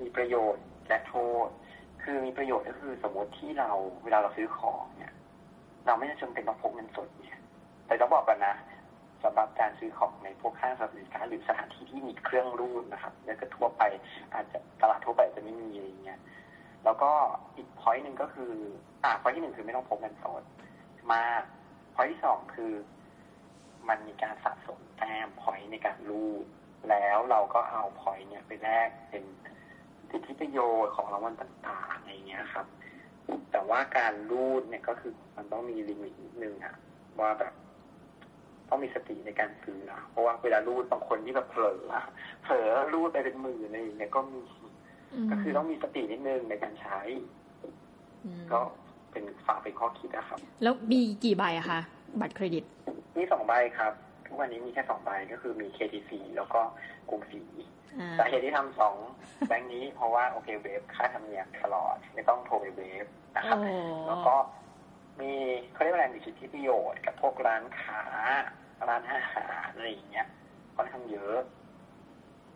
มีประโยชน์และโทษ คือมีประโยชน์ก็คือสมมติที่เราเวลาเราซื้อของเนี่ย เราไม่จำเป็นต้องพกเงินสดเนี่ยแต่ต้องบอกกันนะ สำหรับการซื้อของในพวกห้างสรรพสินค้าหรือสถานที่ที่มีเครื่องรูดนะครับ แล้วก็ทั่วไปอาจจะตลาดทั่วไปจะไม่มีอะไรเงี้ยแล้วก็อีก point หนึ่งก็คืออ่า point ที่หนึ่งคือไม่ต้องพกเงินสดมา point ที่สองคือ มันมีการสะสมแต้ม point ในการรูดแล้วเราก็เอา point เนี่ยไปแลกเป็นสิทธิประโยชน์ของรางวัลต่างๆอะไรเงี้ยครับ แต่ว่าการรูดเนี่ยก็คือมันต้องมี limit นิดนึงอะว่าแบบ ต้องมีสติในการซื้อนะเพราะว่าเวลารูดบางคนที่แบบเผลอเผลอรูดไปเป็นหมื่นอะไรอย่างเงี้ยก็มีก็คือต้องมีสตินิดนึงในการใช้มก็เป็นฝากเป็นข้อคิดนะครับ แล้วมีกี่ใบอะคะบัตรเครดิต มีสองใบครับ ทุกวันนี้มีแค่สองใบก็คือมี KTC แล้วก็กรุงศรีอ่าสาเหตุที่ทำสองแบงค์นี้เพราะว่าโอเคเวฟค่าธรรมเนียมตลอด ไม่ต้องโทรไปเวฟนะครับโอ้แล้วก็มีเขาเรียกว่าอะไรมีสิทธิประโยชน์กับพวกร้านค้า ร้านอาหารอะไรอย่างเงี้ยค่อนข้างเยอะ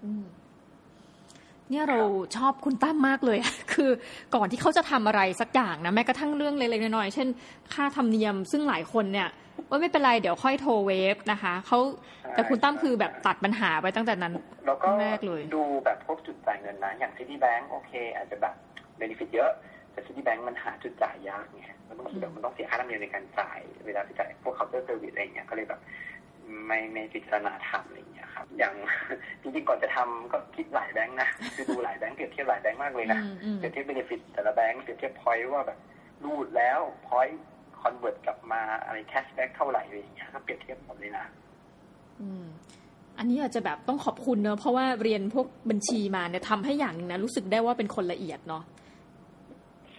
อืมเนี่ยเราชอบคุณตั้มมากเลยอะคือก่อนที่เขาจะทำอะไรสักอย่างนะแม้กระทั่งเรื่องเล็กๆน้อยๆเช่น ค่าธรรมเนียมซึ่งหลายคนเนี่ยว่าไม่เป็นไรเดี๋ยวค่อยโทรเวฟนะคะเขาแต่คุณตั้มคือแบบตัดปัญหาไปตั้งแต่นั้นแล้วก็แรกเลยดูแบบพวกจุดจ่ายเงินนะ อย่าง Citibank โอเค อาจจะแบบเบนฟิตเยอะ แต่ Citibank มันหาจุดจ่ายยากไงแล้วบางทีแบบมันต้องเสียค่าธรรมเนียมในการจ่ายเวลาไปจ่ายพวก Counter Service อะไรอย่างเงี้ยก็เลยแบบ ไม่ไม่พิจารณาทำอะไรอย่างเงี้ยครับอย่างจริงๆก่อนจะทำก็คิดหลายแบงค์นะคือดูหลายแบงค์เปรียบเทียบหลายแบงค์มากเลยนะอืมอืมเปรียบเทียบ benefit แต่ละแบงค์เปรียบเทียบ point ว่าแบบรูดแล้ว point convert กลับมาอะไร cashback เท่าไหร่อะไรอย่างเงี้ยก็เปรียบเทียบหมดเลยนะอืมอันนี้อาจจะแบบต้องขอบคุณเนอะเพราะว่าเรียนพวกบัญชีมาเนี่ยทำให้อย่างหนึ่งนะรู้สึกได้ว่าเป็นคนละเอียดเนาะ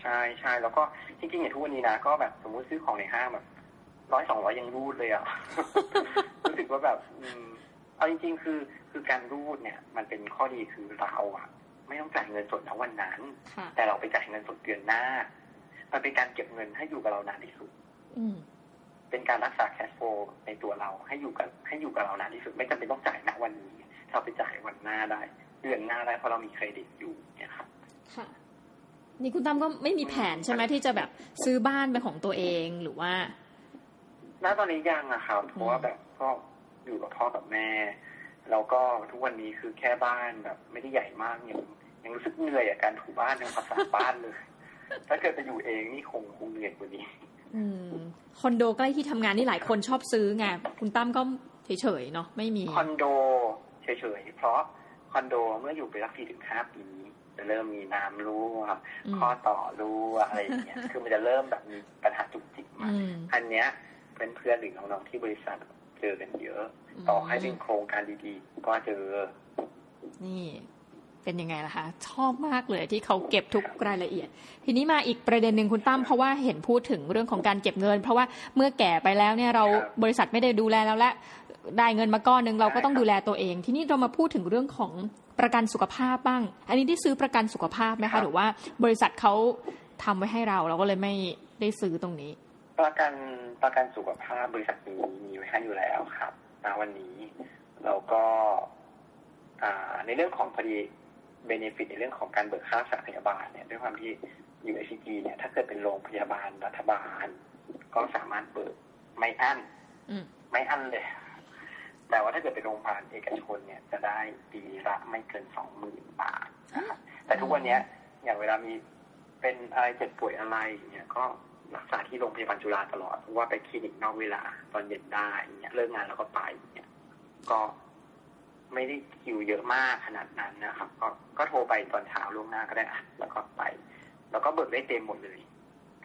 ใช่ใช่แล้วก็จริงๆอย่างทุกวันนี้นะก็แบบสมมุติซื้อของในห้างแบบ ร้อยสองร้อยยังรูดเลยอะรู้สึกว่าแบบอืมเอาจริง ๆ คือคือการรูดเนี่ย มันเป็นข้อดีคือเราอะ ไม่ต้องจ่ายเงินสดณวันนั้นค่ะแต่เราไปจ่ายเงินสดเดือนหน้า มันเป็นการเก็บเงินให้อยู่กับเรานานที่สุดอืมเป็นการรักษาแคชโฟลในตัวเราให้อยู่กับให้อยู่กับเรานานที่สุด ไม่จำเป็นต้องจ่ายณวันนี้เราไปจ่ายวันหน้าได้ เดือนหน้าได้เพราะเรามีเครดิตอยู่เนี่ยครับค่ะนี่คุณตั้มก็ไม่มีแผนใช่ไหมที่จะแบบซื้อบ้านเป็นของตัวเองหรือว่า ณตอนนี้ยังอะครับเพราะว่าแบบก็อยู่กับพ่อกับแม่ แล้วก็ทุกวันนี้คือแค่บ้านแบบ ไม่ได้ใหญ่มากยังยังรู้สึกเหนื่อยกับการถูบ้านทำความสะอาดบ้านเลย ถ้าเกิดไปอยู่เองนี่คงคงเหนื่อยกว่านี้ อืมคอนโดใกล้ที่ทำงานนี่หลายคนชอบซื้อไงคุณตั้มก็เฉยๆเนาะไม่มีคอนโดเฉยๆเพราะคอนโดเมื่ออยู่ไปสักสี่ถึงห้าปีจะเริ่มมีน้ำรั่วอืมข้อต่อรั่วอะไรอย่างเงี้ย คือมันจะเริ่มแบบมีปัญหาจุกจิกมาอืมอันเนี้ย เป็นเพื่อนหรือน้องๆที่บริษัทเจอกันเยอะ ต่อให้เป็นโครงการดีๆ ก็เจอ นี่ เป็นยังไงล่ะคะชอบมากเลยที่เขาเก็บทุกรายละเอียด ทีนี้มาอีกประเด็นหนึ่งคุณตั้มเพราะว่าเห็นพูดถึงเรื่องของการเก็บเงิน เพราะว่าเมื่อแก่ไปแล้วเนี่ยเราครับบริษัทไม่ได้ดูแลแล้วและได้เงินมาก้อนหนึ่งเราก็ต้องใช่ครับดูแลตัวเอง ทีนี้เรามาพูดถึงเรื่องของประกันสุขภาพบ้าง อันนี้ได้ซื้อประกันสุขภาพไหมครัคะบหรือว่าบริษัทเขาทำไว้ให้เราเราก็เลยไม่ได้ซื้อตรงนี้ ประกันประกันสุขภาพบริษัทนี้มีไว้ให้อยู่แล้วครับณวันนี้แล้วก็อ่าในเรื่องของพอดีเบนฟิตในเรื่องของการเบิกค่ารักษาพยาบาลเนี่ยด้วยความที่อยู่ไอซีจีเนี่ยถ้าเกิดเป็นโรงพยาบาลรัฐบาล ก็สามารถเบิกไม่อั้นอืมไม่อั้นเลย แต่ว่าถ้าเกิดเป็นโรงพยาบาลเอกชนเนี่ยจะได้ปีละไม่เกินสองหมื่นบาทนะครับแต่ทุกวันเนี้ยอย่างเวลามีเป็นอะไรเจ็บป่วยอะไรเนี่ยก็ รักษาที่โรงพยาบาลจุฬาตลอดเพราะว่าไปคลินิกนอกเวลา ตอนเย็นได้เนี่ยเลิกงานแล้วก็ไปเนี่ยก็ไม่ได้คิวเยอะมากขนาดนั้นนะครับ ก็ก็โทรไปตอนเช้าล่วงหน้าก็ได้อะแล้วก็ไป แล้วก็เบิกได้เต็มหมดเลย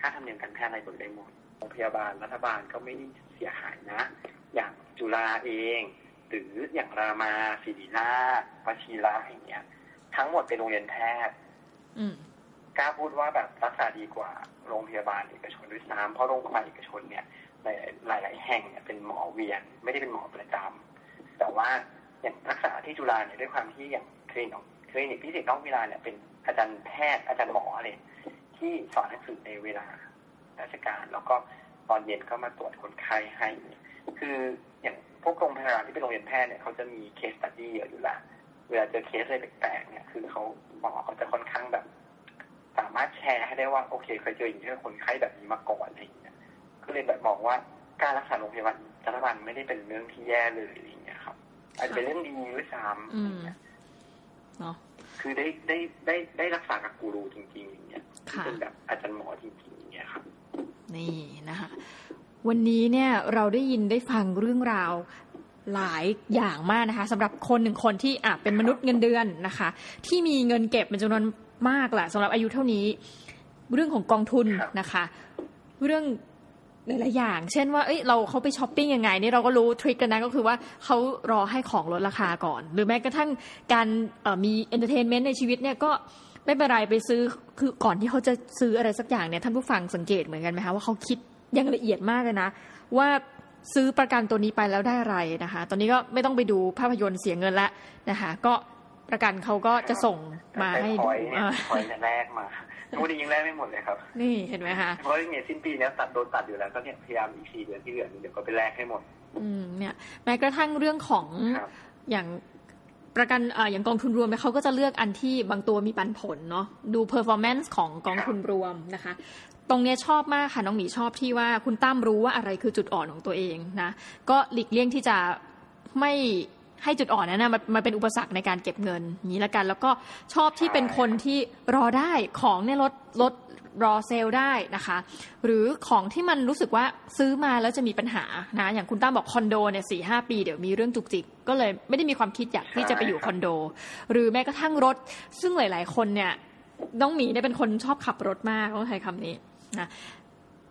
ค่าธรรมเนียมการแพทย์อะไรเบิกได้หมดโรงพยาบาลรัฐบาลก็ไม่ได้เสียหายนะ อย่างจุฬาเอง หรืออย่างรามาศิริราชวชิระอย่างเงี้ย ทั้งหมดเป็นโรงเรียนแพทย์อืมกล้าพูดว่าแบบรักษาดีกว่า โรงพยาบาลเอกชนด้วยซ้ำเพราะโรงพยาบาลเอกชนเนี่ยหลายหลายแห่งเนี่ยเป็นหมอเวียน ไม่ได้เป็นหมอประจำแต่ว่าอย่างรักษาที่จุฬาเนี่ยด้วยความที่อย่างคลินิกคลินิกพิเศษนอกเวลาเนี่ยเป็นอาจารย์แพทย์อาจารย์หมออะไรที่สอนหนังสือในเวลาราชการ แล้วก็ตอนเย็นก็มาตรวจคนไข้ให้ คืออย่างพวกโรงพยาบาลที่เป็นโรงเรียนแพทย์เนี่ยเขาจะมี case study เยอะอยู่ละเวลาเจอเคสอะไรแปลกๆเนี่ยคือเขาหมอเขาจะค่อนข้างแบบ สามารถแชร์ให้ได้ว่าโอเคเคยเจออย่างที่คนไข้แบบนี้มาก่อนอะไรอย่างเงี้ยก็เลยแบบมองว่าการรักษาโรงพยาบาลรัฐบาลไม่ได้เป็นเรื่องที่แย่เลยอะไรอย่างเงี้ยครับ อาจจะเป็นเรื่องดีด้วยซ้ำอืมเนาะคือได้ได้ได้ได้รักษากับกูรูจริงๆอย่างเงี้ยที่ค่ะเป็นแบบอาจารย์หมอจริงๆอย่างเงี้ยครับ นี่นะคะวันนี้เนี่ยเราได้ยินได้ฟังเรื่องราวหลายอย่างมากนะคะสำหรับคนหนึ่งคนที่อะเป็นมนุษย์เงินเดือนนะคะ ที่มีเงินเก็บเป็นจำนวน มากแหละสำหรับอายุเท่านี้ เรื่องของกองทุนครับนะคะ เรื่องหลายๆอย่าง เช่นว่า เอ้ย เราเขาไปช้อปปิ้งยังไงนี่เราก็รู้ trick กันนะก็คือว่าเขารอให้ของลดราคาก่อน หรือแม้กระทั่งการเอ่อมี entertainment ในชีวิตเนี่ยก็ไม่เป็นไรไปซื้อคือก่อนที่เขาจะซื้ออะไรสักอย่างเนี่ยท่านผู้ฟังสังเกตเหมือนกันไหมคะว่าเขาคิดอย่างละเอียดมากเลยนะ ว่าซื้อประกันตัวนี้ไปแล้วได้อะไรนะคะ ตอนนี้ก็ไม่ต้องไปดูภาพยนตร์เสียเงินละนะคะ ก็ ประกันเขาก็จะส่งมาให้พดูอยเนี่ยอ่าพอยเนี่ยแรกมาทุกวันนี้ยังแรกไม่หมดเลยครับ นี่เห็นไหมคะเพราะเนี่ยสิ้นปีเนี้ยตัดโดนตัดอยู่แล้วก็เนี่ยพยายามอีกสี่เดือนที่เหลือเดี๋ยวก็ไปแลกให้หมด อืมเนี่ยแม้กระทั่งเรื่องของครับอย่างประกันเอ่ออย่างกองทุนรวมเนี่ยเขาก็จะเลือกอันที่บางตัวมีปันผลเนาะดู performance ของกองทุนรวมนะคะ ตรงเนี้ยชอบมากค่ะน้องหมีชอบที่ว่าคุณตั้มรู้ว่าอะไรคือจุดอ่อนของตัวเองนะ ก็หลีกเลี่ยงที่จะไม่ ให้จุดอ่อนนั้นนะมันมันเป็นอุปสรรคในการเก็บเงินนี้ละกัน แล้วก็ชอบที่เป็นคนที่รอได้ของเนี่ยลดลดรอเซลได้นะคะ หรือของที่มันรู้สึกว่าซื้อมาแล้วจะมีปัญหานะอย่างคุณตั้มบอกคอนโดเนี่ยสี่ห้าปีเดี๋ยวมีเรื่องจุกจิกก็เลยไม่ได้มีความคิดอยากที่จะไปอยู่คอนโด หรือแม้กระทั่งรถ ซึ่งหลาย ๆ คนเนี่ยน้องหมีเนี่ยเป็นคนชอบขับรถมากต้องใช้คำนี้นะ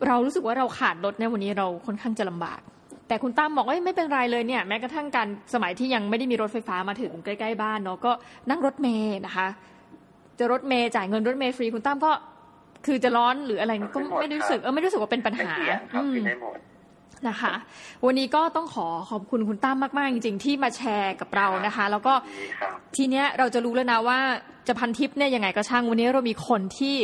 เรารู้สึกว่าเราขาดรถในวันนี้เราค่อนข้างจะลำบาก แต่คุณตั้มบอกว่าเอ้ยไม่เป็นไรเลยเนี่ยแม้กระทั่งการสมัยที่ยังไม่ได้มีรถไฟฟ้ามาถึงใกล้ๆบ้านเนาะก็นั่งรถเมย์นะคะ จะรถเมย์จ่ายเงินรถเมย์ฟรีคุณตั้มก็คือจะร้อนหรืออะไรก็ไม่ได้รู้สึกเออไม่รู้สึกว่าเป็นปัญไม่หาเกี่ยงครับอืมกินได้หมดนะคะ วันนี้ก็ต้องขอขอบคุณคุณตั้มมากๆ จริง ๆ ที่มาแชร์กับเรานะคะ แล้วก็ดีครับทีเนี้ยเราจะรู้แล้วนะว่าจะพันทิปเนี่ยยังไงก็ช่างวันนี้เรามีคนที่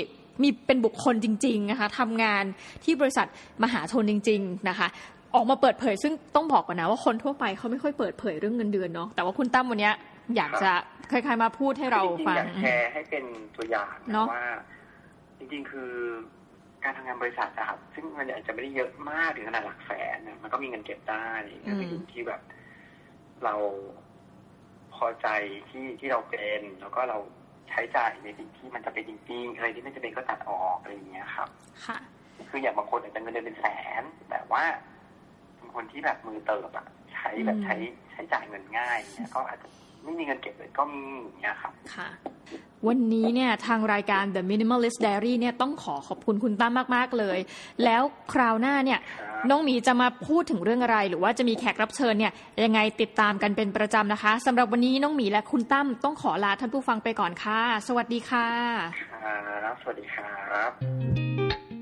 มีเป็นบุคคลจริง ๆ นะคะทำงานที่บริษัทมหาชนจริง ๆ นะคะ ออกมาเปิดเผย ซึ่งต้องบอกก่อนนะว่าคนทั่วไปเขาไม่ค่อยเปิดเผยเรื่องเงินเดือนเนาะแต่ว่าคุณตั้มวันเนี้ยอยากจะคล้ายๆมาพูดให้เราจริงๆฟังอยากแชร์ให้เป็นตัวอย่างเนนะอะว่า จริงๆคือการทำงานบริษัทอะครับซึ่งมันอาจจะไม่ได้เยอะมากถึงขนาดหลักแสนนะมันก็มีเงินเก็บได้ก็คืออยู่ที่แบบ เราพอใจที่ที่เราเป็น แล้วก็เราใช้จ่ายในสิ่งที่มันจะเป็นจริงๆอะไรที่ไม่จำเป็นก็ตัดออกอะไรอย่างเงี้ยครับ ค่ะ คืออย่างบางคนอาจจะเงินเดือนเป็นแสน แต่ว่าเป็น คนที่แบบมือเติบอะใช้แบบอืมใช้ใช้จ่ายเงินง่ายเนี่ยก็อาจจะไม่มีเงินเก็บเลยก็มีอย่างเงี้ยครับค่ะ วันนี้เนี่ยทางรายการ The Minimalist Diary เนี่ยต้องขอขอบคุณคุณตั้มมาก ๆ เลย แล้วคราวหน้าเนี่ยครับน้องหมีจะมาพูดถึงเรื่องอะไร หรือว่าจะมีแขกรับเชิญเนี่ยยังไงติดตามกันเป็นประจำนะคะสำหรับวันนี้น้องหมีและคุณตั้มต้องขอลาท่านผู้ฟังไปก่อนค่ะ สวัสดีค่ะครับสวัสดีครับ